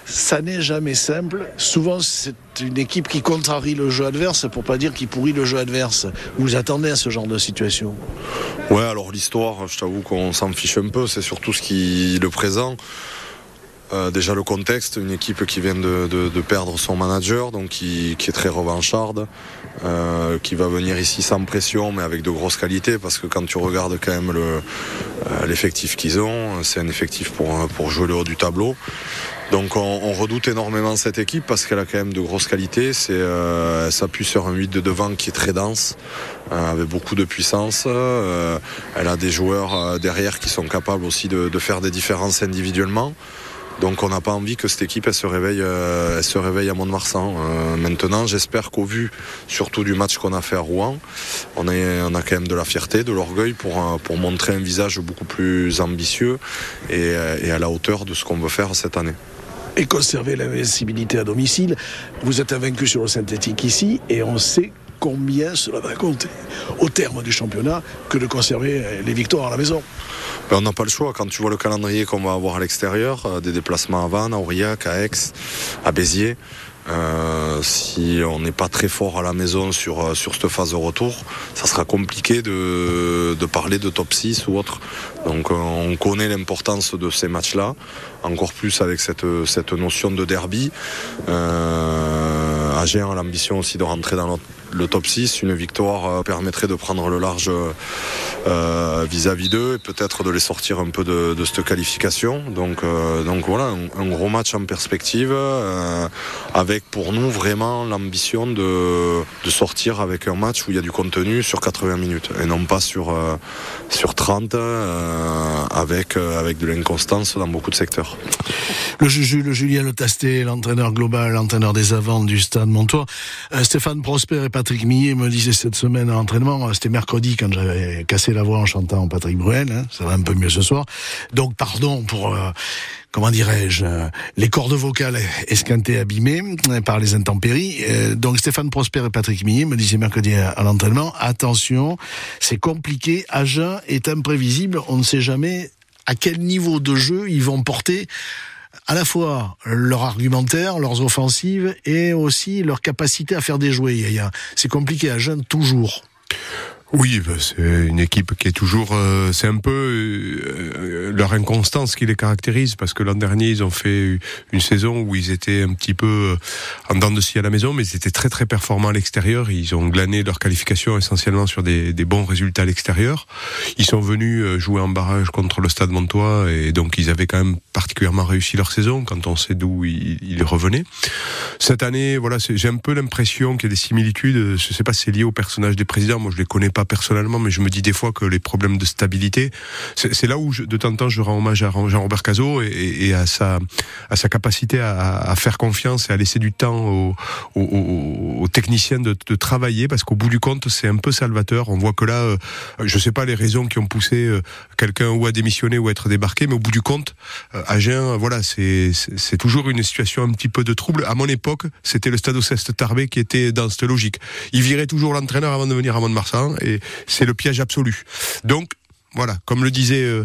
Ça n'est jamais simple. Souvent, c'est une équipe qui contrarie le jeu adverse, pour pas dire qui pourrit le jeu adverse. Vous attendez à ce genre de situation? Ouais, alors l'histoire, je t'avoue qu'on s'en fiche un peu. C'est surtout ce qui le présent. Euh, déjà le contexte, une équipe qui vient de, perdre son manager, donc qui, est très revancharde, euh, qui va venir ici sans pression, mais avec de grosses qualités, parce que quand tu regardes quand même euh, l'effectif qu'ils ont, c'est un effectif pour, jouer le haut du tableau. Donc on, redoute énormément cette équipe parce qu'elle a quand même de grosses qualités. Elle s'appuie sur un 8 de devant qui est très dense, avec beaucoup de puissance. elle a des joueurs derrière qui sont capables aussi de faire des différences individuellement. Donc on n'a pas envie que cette équipe elle se réveille, euh, se réveille à Mont-de-Marsan. Euh, maintenant, j'espère qu'au vu surtout du match qu'on a fait à Rouen, on, a quand même de la fierté, de l'orgueil pour, euh, montrer un visage beaucoup plus ambitieux et, et à la hauteur de ce qu'on veut faire cette année et conserver l'invincibilité à domicile. Vous êtes invaincu sur le synthétique ici et on sait combien cela va compter au terme du championnat que de conserver les victoires à la maison. Ben, on n'a pas le choix. Quand tu vois le calendrier qu'on va avoir à l'extérieur, euh, des déplacements à Vannes, à Aurillac, à Aix, à Béziers, euh, si on n'est pas très fort à la maison sur, euh, sur cette phase de retour, ça sera compliqué de, de parler de top 6 ou autre. Donc on connaît l'importance de ces matchs-là, encore plus avec cette, cette notion de derby. Euh, a l'ambition aussi de rentrer dans notre le top 6, une victoire euh, permettrait de prendre le large euh, vis-à-vis d'eux et peut-être de les sortir un peu de, cette qualification. Donc, euh, donc voilà, un, gros match en perspective euh, avec pour nous vraiment l'ambition de, de sortir avec un match où il y a du contenu sur 80 minutes et non pas sur, euh, sur 30 euh, avec, euh, avec de l'inconstance dans beaucoup de secteurs. Le Julien Le Tasté, l'entraîneur global, l'entraîneur des avants du stade Montois. Euh, Stéphane Prosper et Patrick Millet me disaient cette semaine à l'entraînement, euh, c'était mercredi quand j'avais cassé la voix en chantant Patrick Bruel, hein, ça va un peu mieux ce soir. Donc pardon pour... euh, comment dirais-je, euh, les cordes vocales esquintées, abîmées par les intempéries. Donc Stéphane Prosper et Patrick Millet me disaient mercredi à, à l'entraînement, attention, c'est compliqué, Agen est imprévisible, on ne sait jamais à quel niveau de jeu ils vont porter à la fois leur argumentaire, leurs offensives et aussi leur capacité à faire des jouets. C'est compliqué à Agen toujours. Oui, bah, c'est une équipe qui est toujours. euh, c'est un peu euh, leur inconstance qui les caractérise parce que l'an dernier ils ont fait une saison où ils étaient un petit peu euh, en dents de scie à la maison, mais ils étaient très très performants à l'extérieur. Ils ont glané leur qualification essentiellement sur des, bons résultats à l'extérieur. Ils sont venus euh, jouer en barrage contre le Stade Montois et donc ils avaient quand même particulièrement réussi leur saison quand on sait d'où ils, revenaient. Cette année, voilà, j'ai un peu l'impression qu'il y a des similitudes. Je sais pas si c'est lié au personnage des présidents. Moi, je les connais pas personnellement, mais je me dis des fois que les problèmes de stabilité, c'est là où de temps en temps je rends hommage à Jean-Robert Cazot et, à sa capacité à, faire confiance et à laisser du temps aux, techniciens de, travailler, parce qu'au bout du compte, c'est un peu salvateur. On voit que là, euh, je sais pas les raisons qui ont poussé euh, quelqu'un ou à démissionner ou à être débarqué, mais au bout du compte, euh, Agen, voilà, c'est toujours une situation un petit peu de trouble. À mon époque, c'était le Stade Oceste Tarbé qui était dans cette logique. Il virait toujours l'entraîneur avant de venir à Mont-de-Marsan c'est le piège absolu. Donc, voilà, comme le disait... euh,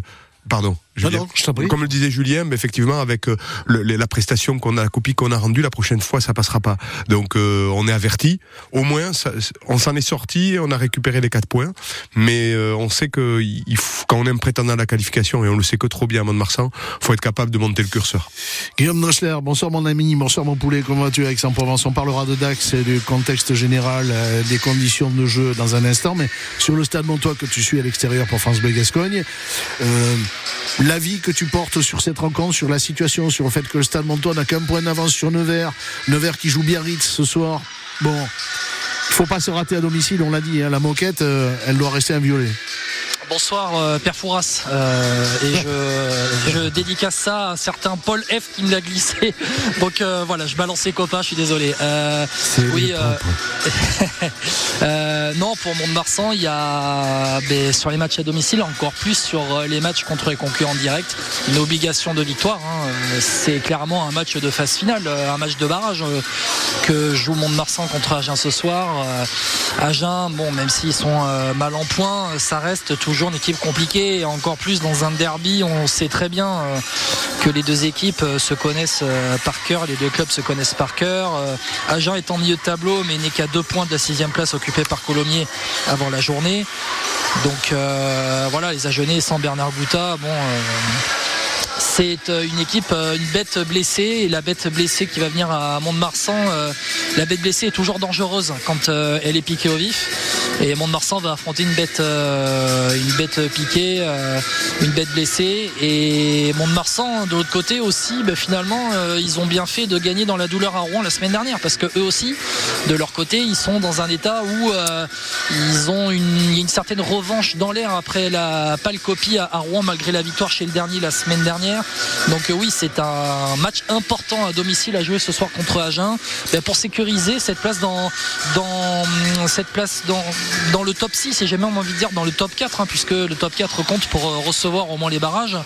Pardon. Julien. non, je t'en prie. Comme le disait Julien, mais effectivement, avec euh, le- la prestation qu'on a, la copie qu'on a rendue, la prochaine fois, ça passera pas. Donc, euh, on est averti. Au moins, ça- on s'en est sorti, on a récupéré les quatre points. Mais euh, on sait que il faut- quand on est un prétendant à la qualification, et on le sait que trop bien à Mont-de-Marsan, faut être capable de monter le curseur. Guillaume Dressler, bonsoir mon ami, bonsoir mon poulet, comment vas-tu avec Aix-en-Provence On parlera de Dax et du contexte général, euh, des conditions de jeu dans un instant, mais sur le stade Montois que tu suis à l'extérieur pour France Bleu Gascogne, euh, l'avis que tu portes sur cette rencontre, sur la situation, sur le fait que le stade Montois n'a qu'un point d'avance sur Nevers, Nevers qui joue Biarritz ce soir, bon, il faut pas se rater à domicile, on l'a dit, hein, la moquette, euh, elle doit rester inviolée. Bonsoir euh, Père Fouras. Euh, et je, je dédicace ça à un certain Paul F qui me l'a glissé. Donc euh, voilà je balance les copains je suis désolé. Oui [laughs] non pour Mont-de-Marsan il y a ben, sur les matchs à domicile encore plus sur les matchs contre les concurrents directs une obligation de victoire hein. C'est clairement un match de phase finale un match de barrage que joue Mont-de-Marsan contre Agen ce soir. Agen bon même s'ils sont mal en point ça reste toujours une équipe compliquée encore plus dans un derby. On sait très bien euh, que les deux équipes euh, se connaissent euh, par cœur les deux clubs se connaissent par cœur. Agen est en milieu de tableau mais n'est qu'à deux points de la sixième place occupée par Colomiers avant la journée. Donc voilà les Agenais sans Bernard Gouta bon c'est euh, une équipe, euh, une bête blessée et la bête blessée qui va venir à Mont-de-Marsan, euh, la bête blessée est toujours dangereuse quand elle est piquée au vif. Et Mont-de-Marsan va affronter une bête, une bête piquée, une bête blessée. Et Mont-de-Marsan, de l'autre côté aussi, bah, finalement, ils ont bien fait de gagner dans la douleur à Rouen la semaine dernière parce que eux aussi, de leur côté, ils sont dans un état où ils ont une, une certaine revanche dans l'air après la pâle copie à Rouen malgré la victoire chez le dernier la semaine dernière. Donc euh, oui, c'est un match important à domicile à jouer ce soir contre Agen Ben, pour sécuriser cette place dans hum, cette place dans le top 6 et j'ai même envie de dire dans le top 4 hein, puisque le top 4 compte pour euh, recevoir au moins les barrages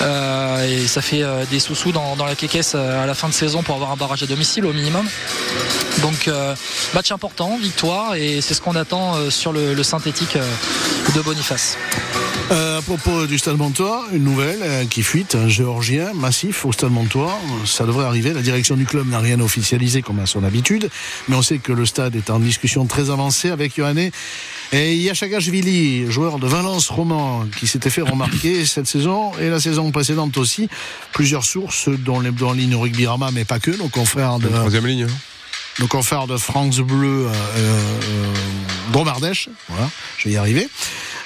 Euh, et ça fait des sous-sous dans, la euh, à la fin de saison pour avoir un barrage à domicile au minimum. Donc match important, victoire et c'est ce qu'on attend sur le, synthétique de Boniface. À propos du Stade Montois, une nouvelle euh, qui fuite, un géorgien massif au Stade Montois. Ça devrait arriver. La direction du club n'a rien officialisé comme à son habitude, mais on sait que le stade est en discussion très avancée avec Yohanné et Yachagashvili, joueur de Valence roman, qui s'était fait remarquer [coughs] cette saison et la saison précédente aussi. Plusieurs sources, dont l'hebdo en ligne Rugby Rama, mais pas que, nos confrères de. Troisième ligne. hein. nos confrères de France Bleu euh, euh, Dromardèche. Voilà, je vais y arriver.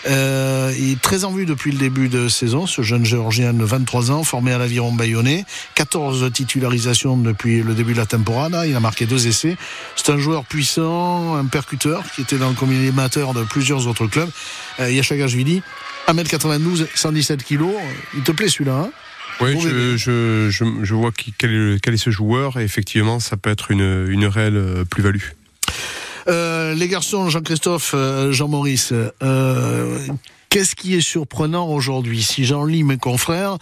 Euh, il est très en vue depuis le début de saison, ce jeune géorgien de 23 ans, formé à l'aviron bayonnais. 14 titularisations depuis le début de la temporada. Il a marqué deux essais. C'est un joueur puissant, un percuteur qui était dans le comité amateur de plusieurs autres clubs. Euh, Yachagashvili, 1m92, 117 kg. Il te plaît celui-là, hein? Oui, je, je, je, je, vois qui, quel, est, quel, est, ce joueur et effectivement, ça peut être une, une réelle euh, plus-value. Euh, les garçons, Jean-Christophe, euh, Jean-Maurice, euh, qu'est-ce qui est surprenant aujourd'hui? Si j'en lis mes confrères,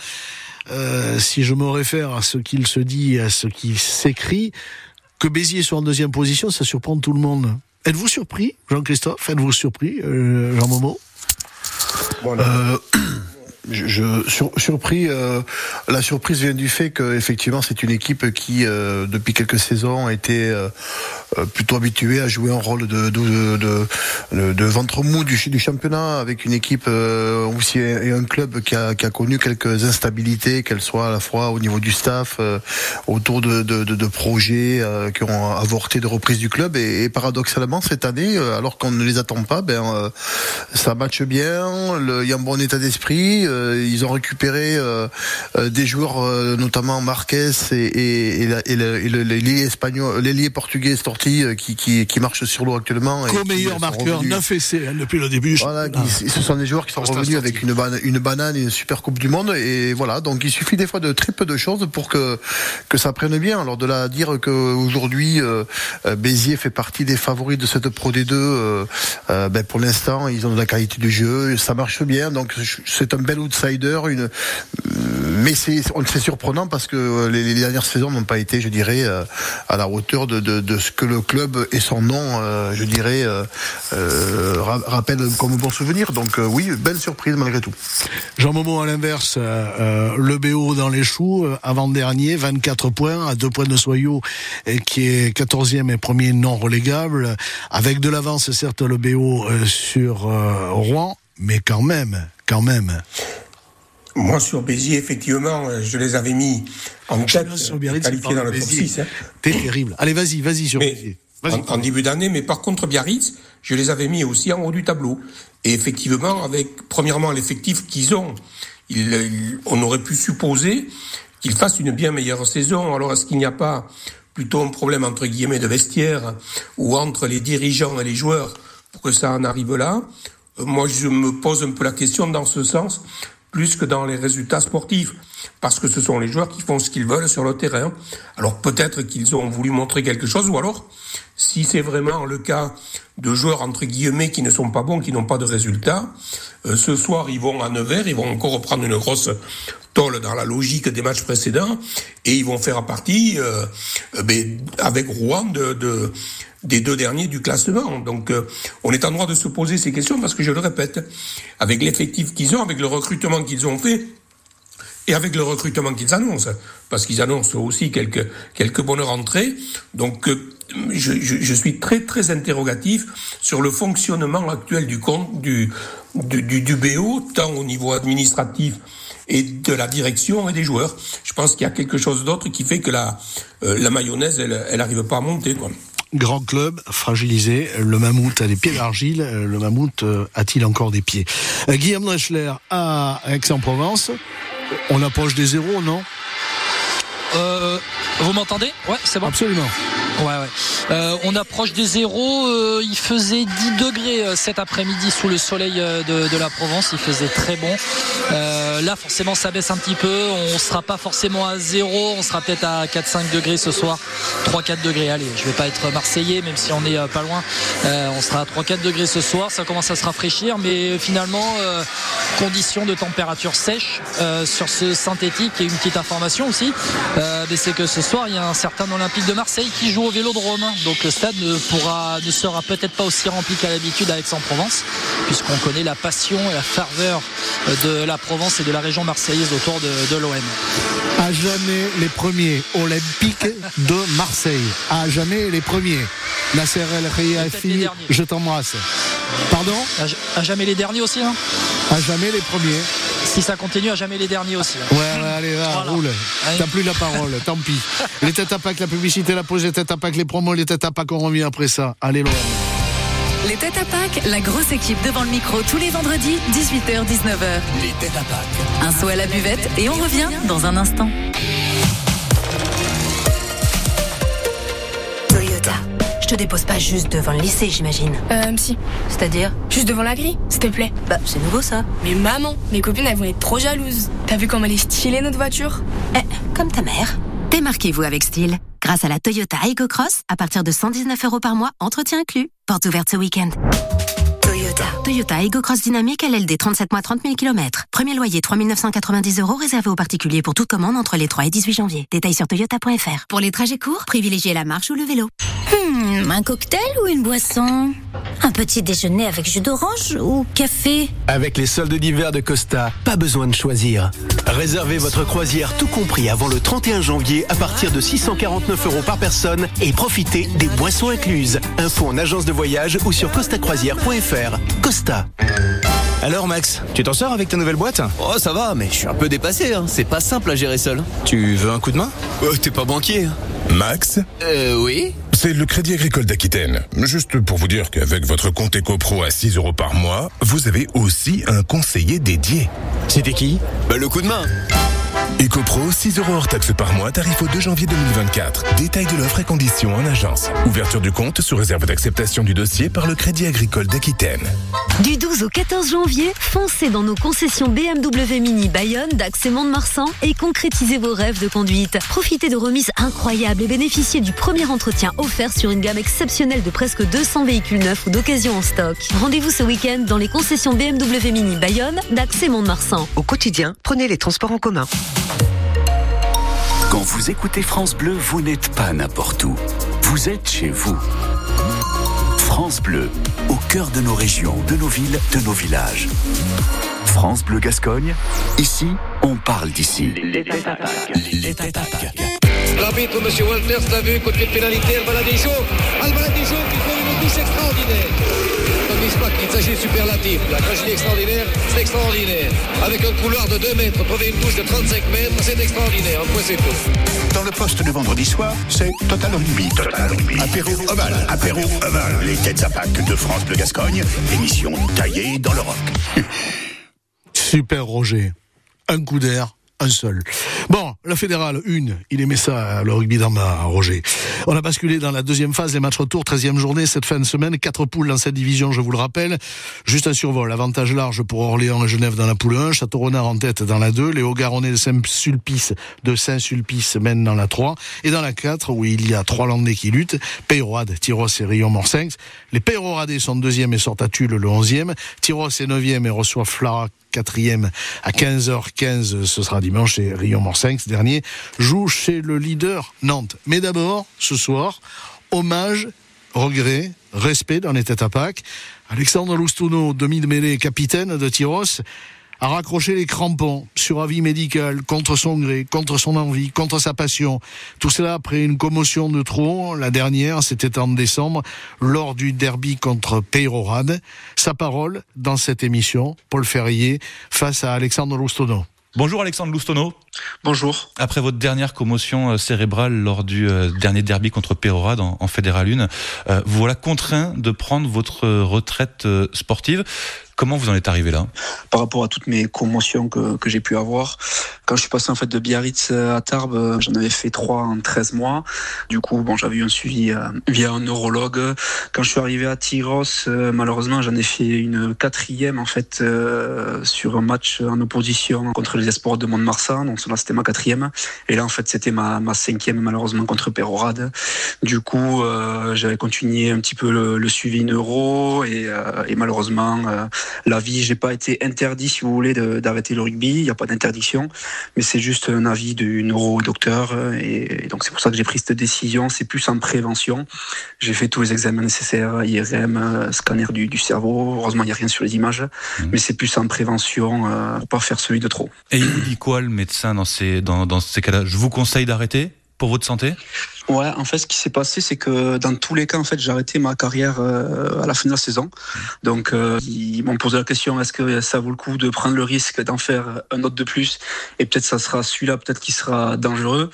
euh, si je me réfère à ce qu'il se dit, à ce qui s'écrit, que Béziers soit en deuxième position, ça surprend tout le monde. Êtes-vous surpris, Jean-Christophe? Êtes-vous surpris, Jean-Momo bon, je, je sur, surpris. Euh, la surprise vient du fait que effectivement c'est une équipe qui euh, depuis quelques saisons a été euh, plutôt habituée à jouer un rôle de de, ventre mou du, du, championnat avec une équipe aussi et un club qui a, qui a connu quelques instabilités, qu'elles soient à la fois au niveau du staff, autour de, projets qui ont avorté de reprise du club et, et paradoxalement cette année, alors qu'on ne les attend pas, ben ça matche bien, il y a un bon état d'esprit. Euh, ils ont récupéré euh, euh, des joueurs, notamment Marquez et, et, et, l'ailier espagnol, l'ailier portugais Storti qui, qui, qui marche sur l'eau actuellement. Co-meilleur marqueur, 9 essais hein, depuis le début. Voilà, ah. ce sont des joueurs qui sont revenus avec une, banane, une banane et une super coupe du monde et voilà. Donc il suffit des fois de très peu de choses pour que que ça prenne bien. Alors de là à dire qu'aujourd'hui euh, Béziers fait partie des favoris de cette Pro D2, euh, ben, pour l'instant ils ont de la qualité de jeu, ça marche bien. Donc c'est un bel outsider, une mais c'est surprenant parce que les, les dernières saisons n'ont pas été, je dirais, euh, à la hauteur de, ce que le club et son nom, euh, je dirais, euh, euh rappellent comme bon souvenir. Donc oui, belle surprise malgré tout. Jean Momo à l'inverse, le BO dans les choux, avant-dernier, 24 points, à deux points de Soyaux, qui est 14e et premier non relégable, avec de l'avance certes le BO sur Rouen, mais quand même, quand même. Moi, sur Béziers, effectivement, euh, je les avais mis en tête, qualifiés dans le top 6. Hein. T'es terrible. Allez, vas-y, vas-y sur Béziers. En, en, début d'année, mais par contre, Biarritz, je les avais mis aussi en haut du tableau. Et effectivement, avec, premièrement, l'effectif qu'ils ont, on aurait pu supposer qu'ils fassent une bien meilleure saison. Alors, est-ce qu'il n'y a pas plutôt un problème, entre guillemets, de vestiaire ou entre les dirigeants et les joueurs pour que ça en arrive là? euh, Moi, je me pose un peu la question dans ce sens plus que dans les résultats sportifs, parce que ce sont les joueurs qui font ce qu'ils veulent sur le terrain. Alors peut-être qu'ils ont voulu montrer quelque chose, ou alors, si c'est vraiment le cas de joueurs entre guillemets qui ne sont pas bons, qui n'ont pas de résultats, euh, ce soir ils vont à Nevers, ils vont encore reprendre une grosse tolle dans la logique des matchs précédents, et ils vont faire partie euh, ben, avec Rouen de, de des deux derniers du classement. Donc euh, on est en droit de se poser ces questions parce que je le répète, avec l'effectif qu'ils ont, avec le recrutement qu'ils ont fait, et avec le recrutement qu'ils annoncent, parce qu'ils annoncent aussi quelques, quelques bonnes rentrées. Donc euh, je, je, je, suis très très interrogatif sur le fonctionnement actuel du compte du, du, du, BO, tant au niveau administratif et de la direction et des joueurs. Je pense qu'il y a quelque chose d'autre qui fait que la, euh, la mayonnaise, elle, elle arrive pas à monter. Quoi grand club fragilisé. Le mammouth a des pieds d'argile. Le mammouth euh, a-t-il encore des pieds euh, Guillaume Dreschler à Aix-en-Provence. On approche des zéros, non? Euh, Vous m'entendez? Ouais, c'est bon. Absolument. Ouais. Euh, on approche des zéros. Euh, il faisait 10 degrés euh, cet après-midi sous le soleil de, la Provence. Il faisait très bon. là, forcément, ça baisse un petit peu. On sera pas forcément à zéro. On sera peut-être à 4-5 degrés ce soir. 3-4 degrés. Allez, je vais pas être marseillais, même si on est pas loin. on sera à 3-4 degrés ce soir. Ça commence à se rafraîchir, mais finalement, conditions de température sèche sur ce synthétique. Et une petite information aussi, c'est que ce soir, il y a un certain Olympique de Marseille qui joue au Vélodrome. Donc le stade ne pourra, ne sera peut-être pas aussi rempli qu'à l'habitude à Aix-en-Provence, puisqu'on connaît la passion et la ferveur de la Provence et de la région marseillaise autour de, de l'OM. À jamais les premiers olympiques de Marseille. À jamais les premiers. Nasser El Riafi, je t'embrasse. Pardon? À, jamais les derniers aussi, hein? À jamais les premiers. Si ça continue, à jamais les derniers aussi. hein. Ouais, ouais, allez, va, roule. T'as plus la parole, tant pis. Les têtes à pack, la publicité, la pause, les têtes à pack, les promos, les têtes à pack, on revient après ça. Allez, l'OM. Les têtes à Pâques, la grosse équipe devant le micro tous les vendredis, 18h-19h. Les têtes à pack. Un saut à la buvette et on revient dans un instant. Te dépose pas juste devant le lycée, j'imagine. Euh, si. C'est-à-dire Juste devant la grille, s'il te plaît. Bah, c'est nouveau ça. Mais maman, mes copines, elles vont être trop jalouses. T'as vu comme elle est stylée, notre voiture? Eh, comme ta mère. Démarquez-vous avec style. Grâce à la Toyota Aygo Cross, à partir de 119 euros par mois, entretien inclus. Porte ouverte ce week-end. Toyota. Toyota Aygo Cross Dynamique LLD 37 mois 30 000 km. Premier loyer 3 990 euros réservé aux particuliers pour toute commande entre les 3 et 18 janvier. Détails sur toyota.fr. Pour les trajets courts, privilégiez la marche ou le vélo. Hmm, un cocktail ou une boisson? Un petit déjeuner avec jus d'orange ou café? Avec les soldes d'hiver de Costa, pas besoin de choisir. Réservez votre croisière tout compris avant le 31 janvier à partir de 649 euros par personne et profitez des boissons incluses. Info en agence de voyage ou sur costacroisière.fr. Costa. Alors Max, tu t'en sors avec ta nouvelle boîte? Oh ça va, mais je suis un peu dépassé, hein. c'est pas simple à gérer seul. Tu veux un coup de main? Oh, T'es pas banquier hein. Max? Euh oui C'est le Crédit Agricole d'Aquitaine. Juste pour vous dire qu'avec votre compte EcoPro à 6 euros par mois, vous avez aussi un conseiller dédié. C'était qui? Bah le coup de main EcoPro, 6 euros hors taxe par mois, tarif au 2 janvier 2024. Détail de l'offre et conditions en agence. Ouverture du compte sous réserve d'acceptation du dossier par le Crédit Agricole d'Aquitaine. Du 12 au 14 janvier, foncez dans nos concessions BMW Mini Bayonne, Dax et Mont-de-Marsan et concrétisez vos rêves de conduite. Profitez de remises incroyables et bénéficiez du premier entretien offert sur une gamme exceptionnelle de presque 200 véhicules neufs ou d'occasion en stock. Rendez-vous ce week-end dans les concessions BMW Mini Bayonne, Dax et Mont-de-Marsan. Au quotidien, prenez les transports en commun. Quand vous écoutez France Bleu, vous n'êtes pas n'importe où. Vous êtes chez vous. France Bleu, au cœur de nos régions, de nos villes, de nos villages. France Bleu Gascogne, ici, on parle d'ici. L'arbitre, M. Walters, l'a vu, côté de pénalité, Albaladijo. Albaladijo qui fait une touche extraordinaire. Ne dise pas qu'il s'agit de superlatif. La quand je dis extraordinaire, c'est extraordinaire. Avec un couloir de 2 mètres, trouver une touche de 35 mètres, c'est extraordinaire. Un point, c'est tout. Dans le poste de vendredi soir, c'est Total Rugby. Total Rugby. Apéro Oval. Apéro Oval. Les têtes à pack de France Bleu Gascogne. Émission taillée dans le rock. [laughs] Super Roger. Un coup d'air. Un seul. Bon, la fédérale, une. Il aimait ça, le rugby d'Amba, Roger. On a basculé dans la deuxième phase, les matchs retour, 13e journée, cette fin de semaine. Quatre poules dans cette division, je vous le rappelle. Juste un survol. Avantage large pour Orléans et Genève dans la poule 1. Château-Renard en tête dans la 2. Les Hauts-Garonnais de Saint-Sulpice, de Saint-Sulpice mènent dans la 3. Et dans la 4, où il y a trois Landais qui luttent. Peyrorade, Tyros et Rion-Morsinx. Les Peyroradais sont deuxième et sortent à Tulle le 11e. Tyros est 9e et reçoit Flarac quatrième à 15h15, ce sera dimanche, et Rion Morsinx, dernier, joue chez le leader Nantes. Mais d'abord, ce soir, hommage, regret, respect dans les têtes à Pâques. Alexandre Loustuno, demi de mêlée, capitaine de Tyros, a raccroché les crampons sur avis médical, contre son gré, contre son envie, contre sa passion. Tout cela après une commotion de trop. La dernière, c'était en décembre, lors du derby contre Peyrorade. Sa parole dans cette émission, Paul Ferrier, face à Alexandre Loustono. Bonjour Alexandre Loustono. Bonjour. Après votre dernière commotion euh, cérébrale lors du euh, dernier derby contre Pérorade en, en Fédéral 1, euh, vous voilà contraint de prendre votre retraite sportive. Comment vous en êtes arrivé là? Par rapport à toutes mes commotions que, que j'ai pu avoir, quand je suis passé en fait de Biarritz à Tarbes, j'en avais fait trois en 13 mois. Du coup, bon, j'avais eu un suivi euh, via un neurologue. Quand je suis arrivé à Tyros, euh, malheureusement, j'en ai fait une quatrième en fait euh, sur un match en opposition contre les Espoirs de Mont-de-Marsan. Donc c'était ma quatrième. Et là, en fait, c'était ma, ma cinquième malheureusement contre Pérorade. Du coup, euh, j'avais continué un petit peu le, le suivi neuro et, euh, et malheureusement, euh, la vie, j'ai pas été interdit, si vous voulez, d'arrêter le rugby. Il n'y a pas d'interdiction, mais c'est juste un avis du neuro-docteur. Et, et donc, c'est pour ça que j'ai pris cette décision. C'est plus en prévention. J'ai fait tous les examens nécessaires, IRM, euh, scanner du, du cerveau. Heureusement, il n'y a rien sur les images, mais c'est plus en prévention pour pas faire celui de trop. Et il dit quoi le médecin dans ces, cas-là. Je vous conseille d'arrêter pour votre santé? Ouais, en fait, ce qui s'est passé, c'est que dans tous les cas, en fait, j'ai arrêté ma carrière euh, à la fin de la saison. Donc, euh, ils m'ont posé la question est-ce que ça vaut le coup de prendre le risque d'en faire un autre de plus? Et peut-être ça sera celui-là, peut-être qui sera dangereux,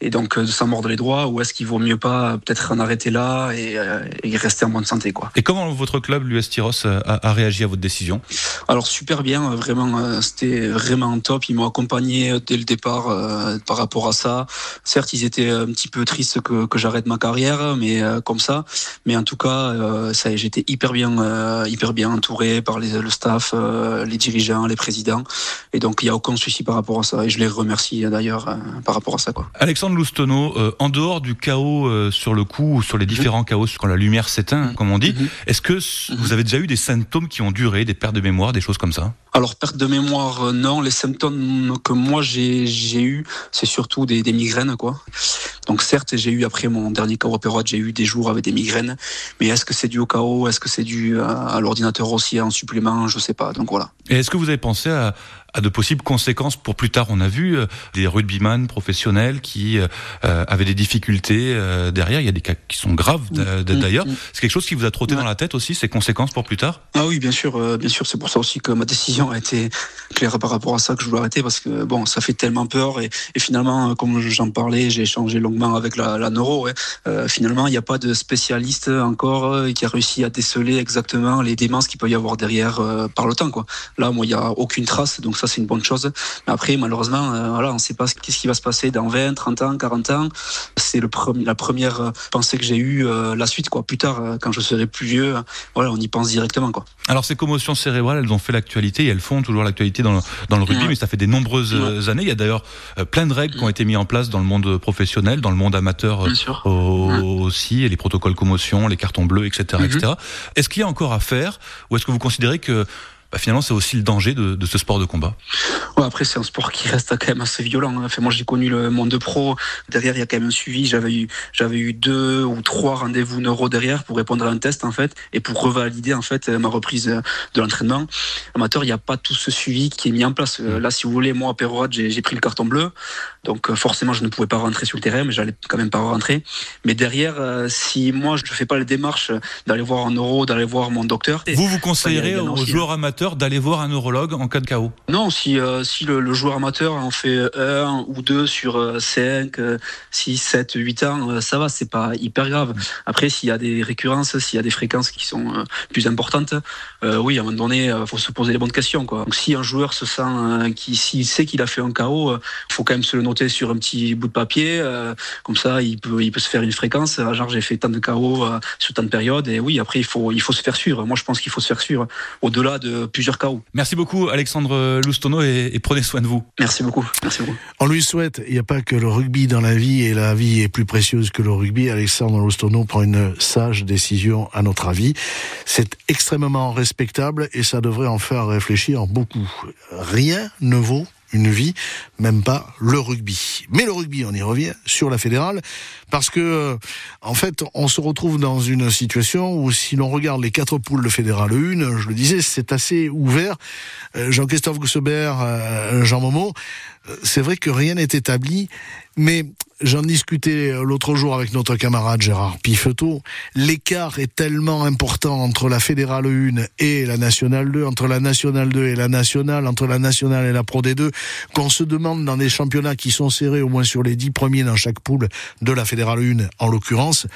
et donc euh, de s'en mordre les doigts, ou est-ce qu'il vaut mieux pas peut-être en arrêter là et, et, rester en bonne santé, quoi. Et comment votre club, l'US Tyros, a, a, réagi à votre décision? Alors super bien, vraiment, c'était vraiment top. Ils m'ont accompagné dès le départ par rapport à ça. Certes, ils étaient un petit peu tristes que, que j'arrête ma carrière, mais euh, comme ça. Mais en tout cas, euh, ça, j'étais hyper bien, euh, hyper bien entouré par les, le staff, les dirigeants, les présidents, et donc il n'y a aucun souci par rapport à ça. Et je les remercie d'ailleurs par rapport à ça. Quoi. Alexandre Loustono, en dehors du chaos sur le coup ou sur les différents chaos quand la lumière s'éteint, comme on dit, est-ce que vous avez déjà eu des symptômes qui ont duré, des pertes de mémoire, des choses comme ça? Alors perte de mémoire, non. Les symptômes que moi j'ai eu, c'est surtout des, des, migraines, quoi. Donc certes, j'ai eu après mon dernier chaos j'ai eu des jours avec des migraines, mais est-ce que c'est dû au chaos, est-ce que c'est dû à, à l'ordinateur aussi en supplément, je sais pas. Donc voilà. Est-ce que vous avez pensé à, à de possibles conséquences pour plus tard. On a vu euh, des rugbyman professionnels qui euh, avaient des difficultés euh, derrière. Il y a des cas qui sont graves d'ailleurs. C'est quelque chose qui vous a trotté dans la tête aussi, ces conséquences pour plus tard? Ah oui, bien sûr, bien sûr. C'est pour ça aussi que ma décision a été claire par rapport à ça que je voulais arrêter parce que bon, ça fait tellement peur et, et finalement, comme j'en parlais, j'ai échangé longuement avec la, la neuro. Ouais. finalement, il n'y a pas de spécialiste encore qui a réussi à déceler exactement les démences qu'il peut y avoir derrière par le temps. Quoi. Là, moi, il n'y a aucune trace, donc ça c'est une bonne chose. Mais après, malheureusement, euh, voilà, on ne sait pas qu'est-ce qui va se passer dans 20, 30 ans, 40 ans. C'est le la première euh, pensée que j'ai eue euh, la suite, quoi. Plus tard, quand je serai plus vieux, voilà, on y pense directement, quoi. Alors ces commotions cérébrales, elles ont fait l'actualité et elles font toujours l'actualité dans le, dans le rugby, mais ça fait des nombreuses années. Il y a d'ailleurs plein de règles qui ont été mises en place dans le monde professionnel, dans le monde amateur aussi, et les protocoles commotion, les cartons bleus, etc., etc. Mm-hmm. Est-ce qu'il y a encore à faire, ou est-ce que vous considérez que bah, finalement c'est aussi le danger de, de, ce sport de combat. Ouais, après c'est un sport qui reste quand même assez violent. Hein. Enfin, moi j'ai connu le monde de pro. Derrière il y a quand même un suivi. J'avais eu j'avais eu deux ou trois rendez-vous neuro derrière pour répondre à un test en fait et pour revalider en fait ma reprise de l'entraînement. Amateur, il n'y a pas tout ce suivi qui est mis en place. Euh, là, si vous voulez, moi à Perrorat, j'ai pris le carton bleu, donc euh, forcément je ne pouvais pas rentrer sur le terrain, mais j'allais quand même pas rentrer. Mais derrière, euh, si moi je fais pas les démarches d'aller voir un neuro, d'aller voir mon docteur, vous vous conseillerez aux joueurs amateurs d'aller voir un neurologue en cas de chaos Non, si, euh, si le, joueur amateur en fait un ou deux sur 5, 6, 7, 8 ans, euh, ça va, c'est pas hyper grave. Après, s'il y a des récurrences, s'il y a des fréquences qui sont euh, plus importantes, oui, à un moment donné, il faut se poser les bonnes questions. Donc, si un joueur se sent, qui, s'il sait qu'il a fait un chaos, il faut quand même se le noter sur un petit bout de papier. comme ça, il peut, il peut se faire une fréquence. Genre, j'ai fait tant de chaos sur tant de périodes. Et oui, après, il faut, il faut se faire suivre. Moi, je pense qu'il faut se faire suivre. Au-delà de plusieurs chaos. Merci beaucoup Alexandre Loustono et, et, prenez soin de vous. Merci beaucoup. Merci beaucoup. On lui souhaite, il n'y a pas que le rugby dans la vie et la vie est plus précieuse que le rugby. Alexandre Loustono prend une sage décision à notre avis. C'est extrêmement respectable et ça devrait en faire réfléchir beaucoup. Rien ne vaut une vie, même pas le rugby. Mais le rugby, on y revient, sur la fédérale, parce que, euh, en fait, on se retrouve dans une situation où si l'on regarde les quatre poules de fédérale 1, je le disais, c'est assez ouvert. Euh, Jean-Christophe Gosebert, euh, Jean Momo, c'est vrai que rien n'est établi, mais j'en discutais l'autre jour avec notre camarade Gérard Pifeteau. L'écart est tellement important entre la Fédérale 1 et la Nationale 2, entre la Nationale 2 et la Nationale, entre la Nationale et la Pro D2, qu'on se demande dans des championnats qui sont serrés au moins sur les dix premiers dans chaque poule de la Fédérale 1 en l'occurrence,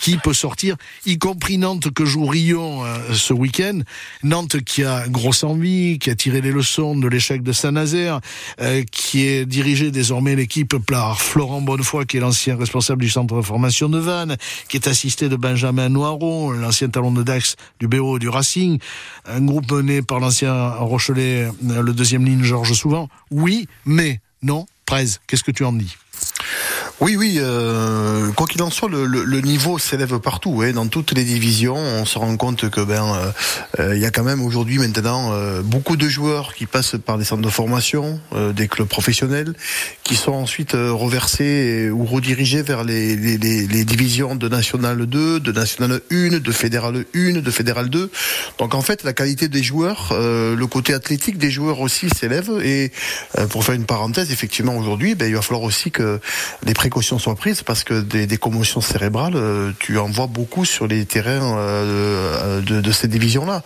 qui peut sortir, y compris Nantes que joue Rion euh, ce week-end. Nantes qui a grosse envie, qui a tiré les leçons de l'échec de Saint-Nazaire, euh, qui est dirigé désormais l'équipe par Florent Bonnefoy, qui est l'ancien responsable du centre de formation de Vannes, qui est assisté de Benjamin Noiron, l'ancien talon de Dax du BO du Racing, un groupe mené par l'ancien Rochelet, le deuxième ligne Georges Souvent. Oui, mais non. Prez, qu'est-ce que tu en dis? Oui, oui. Euh, quoi qu'il en soit, le, le, niveau s'élève partout. Hein, dans toutes les divisions, on se rend compte que ben euh, euh, il y a quand même aujourd'hui maintenant beaucoup de joueurs qui passent par des centres de formation, des clubs professionnels, qui sont ensuite reversés ou redirigés vers les, les, les, divisions de National 2, de National 1, de Fédéral 1, de Fédéral 2. Donc en fait, la qualité des joueurs, le côté athlétique des joueurs aussi s'élève. Et pour faire une parenthèse, effectivement aujourd'hui, ben, il va falloir aussi que les pré précaution soit prise parce que des, commotions cérébrales, euh, tu en vois beaucoup sur les terrains euh, de, de, ces divisions-là.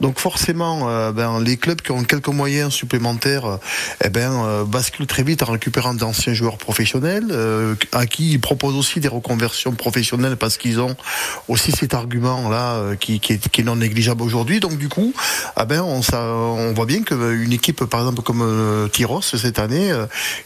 Donc forcément, euh, ben, les clubs qui ont quelques moyens supplémentaires, eh ben, basculent très vite en récupérant d'anciens joueurs professionnels, à qui ils proposent aussi des reconversions professionnelles parce qu'ils ont aussi cet argument-là qui, est, non négligeable aujourd'hui. Donc du coup, ah ben, on voit bien qu'une équipe, par exemple comme Tyros cette année,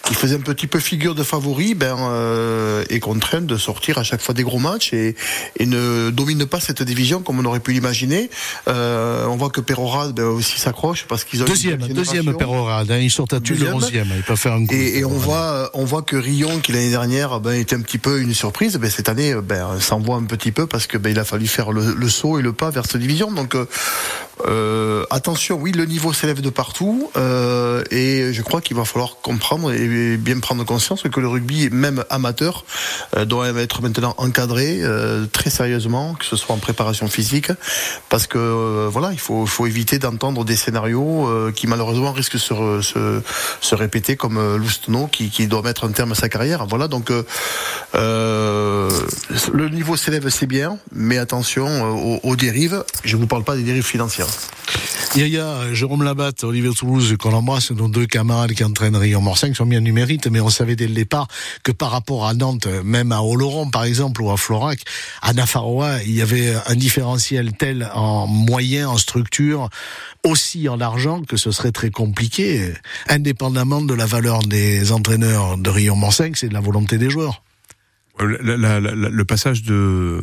qui faisait un petit peu figure de favori, ben, euh, est contrainte de sortir à chaque fois des gros matchs et, et ne domine pas cette division comme on aurait pu l'imaginer. Euh, on voit que Perorade ben, aussi s'accroche parce qu'ils ont deuxième, deuxième Perorade, hein, ils sont à le onzième, il peut faire un coup. Et, et on voit, on voit que Rion, qui l'année dernière ben, était un petit peu une surprise, ben, cette année, ben, s'envoie un petit peu parce que ben, il a fallu faire le, le, saut et le pas vers cette division. Donc euh, euh, attention, oui, le niveau s'élève de partout euh, et je crois qu'il va falloir comprendre et bien prendre conscience que le rugby, même amateur, euh, doit être maintenant encadré très sérieusement, que ce soit en préparation physique, parce que voilà, il faut, éviter d'entendre des scénarios qui malheureusement risquent de se, répéter comme Lousteau qui, doit mettre un terme à sa carrière. Voilà, donc le niveau s'élève, c'est bien, mais attention aux, dérives. Je vous parle pas des dérives financières. Il y a Jérôme Labatte, Olivier Toulouse, qu'on embrasse, nos deux camarades qui entraînent Rion Morsin, qui sont bien du mérite, mais on savait dès le départ que par rapport à Nantes, même à Oloron par exemple, ou à Florac, à Nafaroa, il y avait un différentiel tel en moyens, en structure, aussi en argent, que ce serait très compliqué, indépendamment de la valeur des entraîneurs de Rion Morsin, c'est de la volonté des joueurs. Le passage de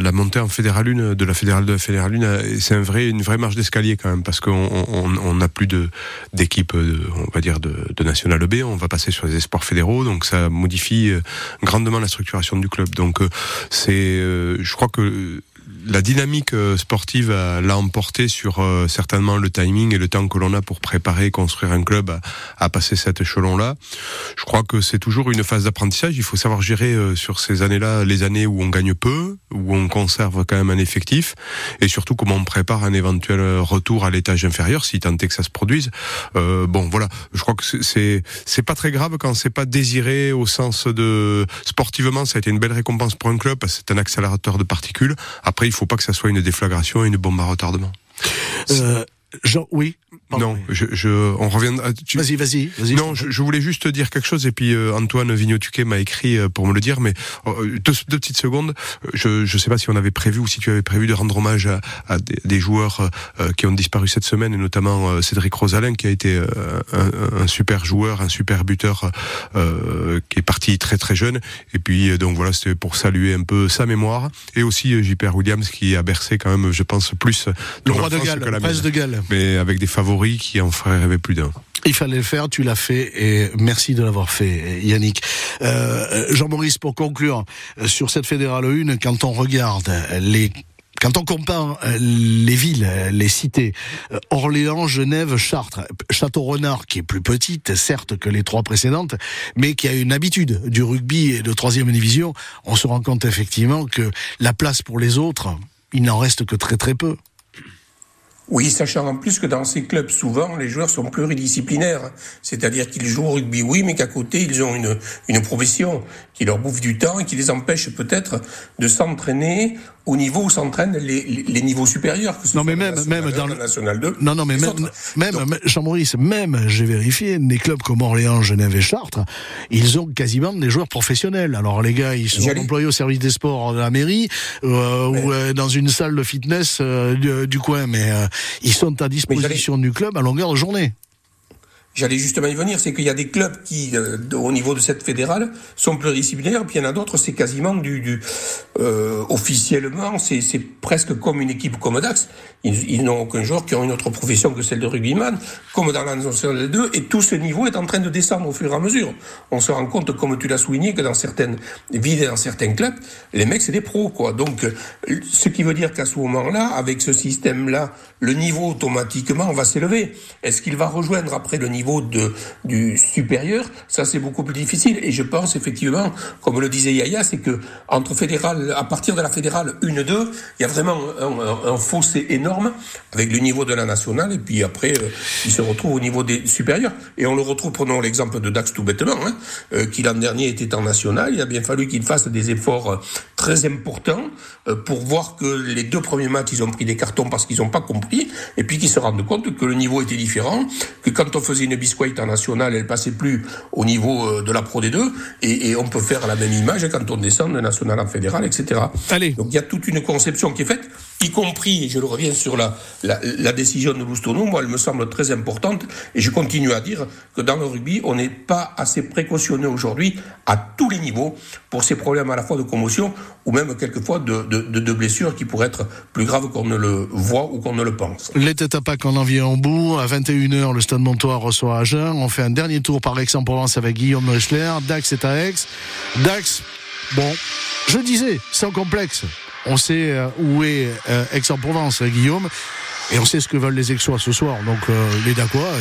la montée en fédéral 1 de la fédérale de la fédérale 1 c'est un vrai une vraie marche d'escalier quand même parce qu'on on, on a plus de d'équipe on va dire de, de national B on va passer sur les espoirs fédéraux donc ça modifie euh, grandement la structuration du club. Donc euh, c'est euh, je crois que la dynamique euh, sportive l'a emporté sur euh, certainement le timing et le temps que l'on a pour préparer, construire un club à, passer cet échelon-là. Je crois que c'est toujours une phase d'apprentissage. Il faut savoir gérer euh, sur ces années-là les années où on gagne peu, où on conserve quand même un effectif, et surtout comment on prépare un éventuel retour à l'étage inférieur, si tant est que ça se produise. Euh, bon, voilà. Je crois que c'est c'est pas très grave quand c'est pas désiré au sens de sportivement, ça a été une belle récompense pour un club parce que c'est un accélérateur de particules. Après, il faut pas que ça soit une déflagration et une bombe à retardement. Euh, Jean, oui. Non, je, je, on revient. Vas-y, vas-y, vas-y. Non, je, je, voulais juste dire quelque chose et puis euh, Antoine Vignotuquet m'a écrit euh, pour me le dire, mais euh, deux, deux, petites secondes. Je je sais pas si on avait prévu ou si tu avais prévu de rendre hommage à, à des, des, joueurs qui ont disparu cette semaine et notamment Cédric Rosalin qui a été un, un, super joueur, un super buteur qui est parti très très jeune. Et puis donc voilà, c'était pour saluer un peu sa mémoire et aussi JPR Williams qui a bercé quand même, je pense, plus le roi de Galles, le prince de Galles, mais avec des favoris qui en ferait rêver plus d'un. Il fallait le faire, tu l'as fait et merci de l'avoir fait, Yannick. Euh, Jean-Maurice, pour conclure, euh, sur cette fédérale 1, quand on regarde les quand on compare euh, les villes, les cités, Orléans, Genève, Chartres, Château-Renard, qui est plus petite, certes, que les trois précédentes, mais qui a une habitude du rugby et de troisième division, on se rend compte effectivement que la place pour les autres, il n'en reste que très très peu. Oui, sachant en plus que dans ces clubs, souvent, les joueurs sont pluridisciplinaires. C'est-à-dire qu'ils jouent au rugby, oui, mais qu'à côté, ils ont une, une profession qui leur bouffe du temps et qui les empêche peut-être de s'entraîner au niveau où s'entraînent les, les, niveaux supérieurs. Que ce non, mais même, même dans le national 2. Non, non, mais même, même, Jean-Maurice, même, j'ai vérifié, des clubs comme Orléans, Genève et Chartres, ils ont quasiment des joueurs professionnels. Alors, les gars, ils sont employés au service des sports de la mairie, euh, ou euh, dans une salle de fitness euh, du, du, coin, mais euh, ils sont à disposition du club à longueur de journée. J'allais justement y venir, c'est qu'il y a des clubs qui, euh, au niveau de cette fédérale, sont pluridisciplinaires, puis il y en a d'autres, c'est quasiment du, du euh, officiellement, c'est presque comme une équipe comme Dax. Ils, n'ont aucun joueur qui ont une autre profession que celle de rugbyman, comme dans la nationale 2, et tout ce niveau est en train de descendre au fur et à mesure. On se rend compte, comme tu l'as souligné, que dans certaines villes et dans certains clubs, les mecs c'est des pros, quoi. Donc, ce qui veut dire qu'à ce moment-là, avec ce système-là, le niveau automatiquement va s'élever. Est-ce qu'il va rejoindre après le niveau de, du supérieur, ça c'est beaucoup plus difficile. Et je pense effectivement, comme le disait Yaya, c'est que entre fédéral, à partir de la fédérale 1-2, il y a vraiment un, fossé énorme avec le niveau de la nationale. Et puis après, euh, il se retrouve au niveau des supérieurs. Et on le retrouve, prenons l'exemple de Dax tout bêtement, hein, euh, qui l'an dernier était en national. Il a bien fallu qu'il fasse des efforts euh, très importants euh, pour voir que les deux premiers matchs, ils ont pris des cartons parce qu'ils n'ont pas compris, et puis qu'ils se rendent compte que le niveau était différent, que quand on faisait une biscuit en national, elle passait plus au niveau euh, de la Pro D2, et, et on peut faire la même image quand on descend de national en fédéral, etc. Allez. Donc il y a toute une conception qui est faite, y compris, je le reviens sur la, décision de Loustono, moi elle me semble très importante, et je continue à dire que dans le rugby, on n'est pas assez précautionneux aujourd'hui à tous les niveaux pour ces problèmes à la fois de commotion ou même quelquefois de, de, blessures qui pourraient être plus graves qu'on ne le voit ou qu'on ne le pense. Les têtes à Pâques en envie en bout. À 21h, le Stade Montois reçoit Agen. On fait un dernier tour par Aix-en-Provence avec Guillaume Rechler. Dax est à Aix. Dax, bon, je disais, sans complexe. On sait euh, où est euh, Aix-en-Provence, Guillaume. Et on sait ce que veulent les Aixois ce soir. Donc euh, les Dacois,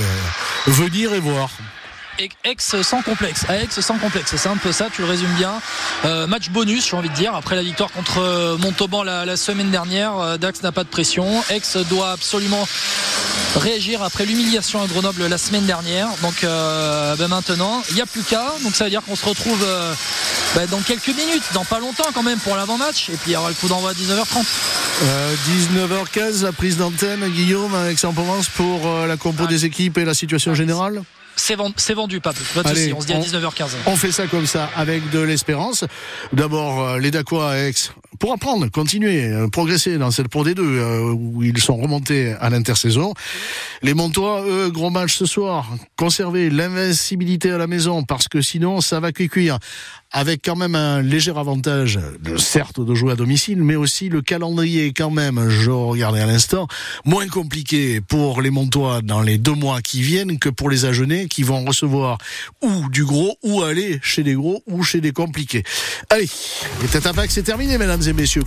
venir et voir. Aix sans complexe, à Aix sans complexe, c'est un peu ça, tu le résumes bien. Euh, match bonus, j'ai envie de dire, après la victoire contre euh, Montauban la, la semaine dernière, euh, Dax n'a pas de pression. Aix doit absolument réagir après l'humiliation à Grenoble la semaine dernière. Donc euh, ben maintenant, il n'y a plus qu'à. Donc ça veut dire qu'on se retrouve euh, ben dans quelques minutes, dans pas longtemps quand même pour l'avant-match. Et puis il y aura le coup d'envoi à 19h30. 19h15, la prise d'antenne, Guillaume, à Aix-en-Provence pour la compo des équipes et la situation générale c'est vendu, vendu, pas Pas de Allez, souci. On se dit à 19h15. On fait ça comme ça, avec de l'espérance. D'abord, euh, les Dacois à Aix, pour apprendre, continuer, euh, progresser dans cette Pro D2, euh, où ils sont remontés à l'intersaison. Les Montois, eux, gros match ce soir. Conserver l'invincibilité à la maison, parce que sinon, ça va cuire avec quand même un léger avantage, certes, de jouer à domicile, mais aussi le calendrier quand même, je regardais à l'instant, moins compliqué pour les Montois dans les deux mois qui viennent que pour les Agenais qui vont recevoir ou du gros ou aller chez des gros ou chez des compliqués. Allez, les têtes à c'est terminé, mesdames et messieurs.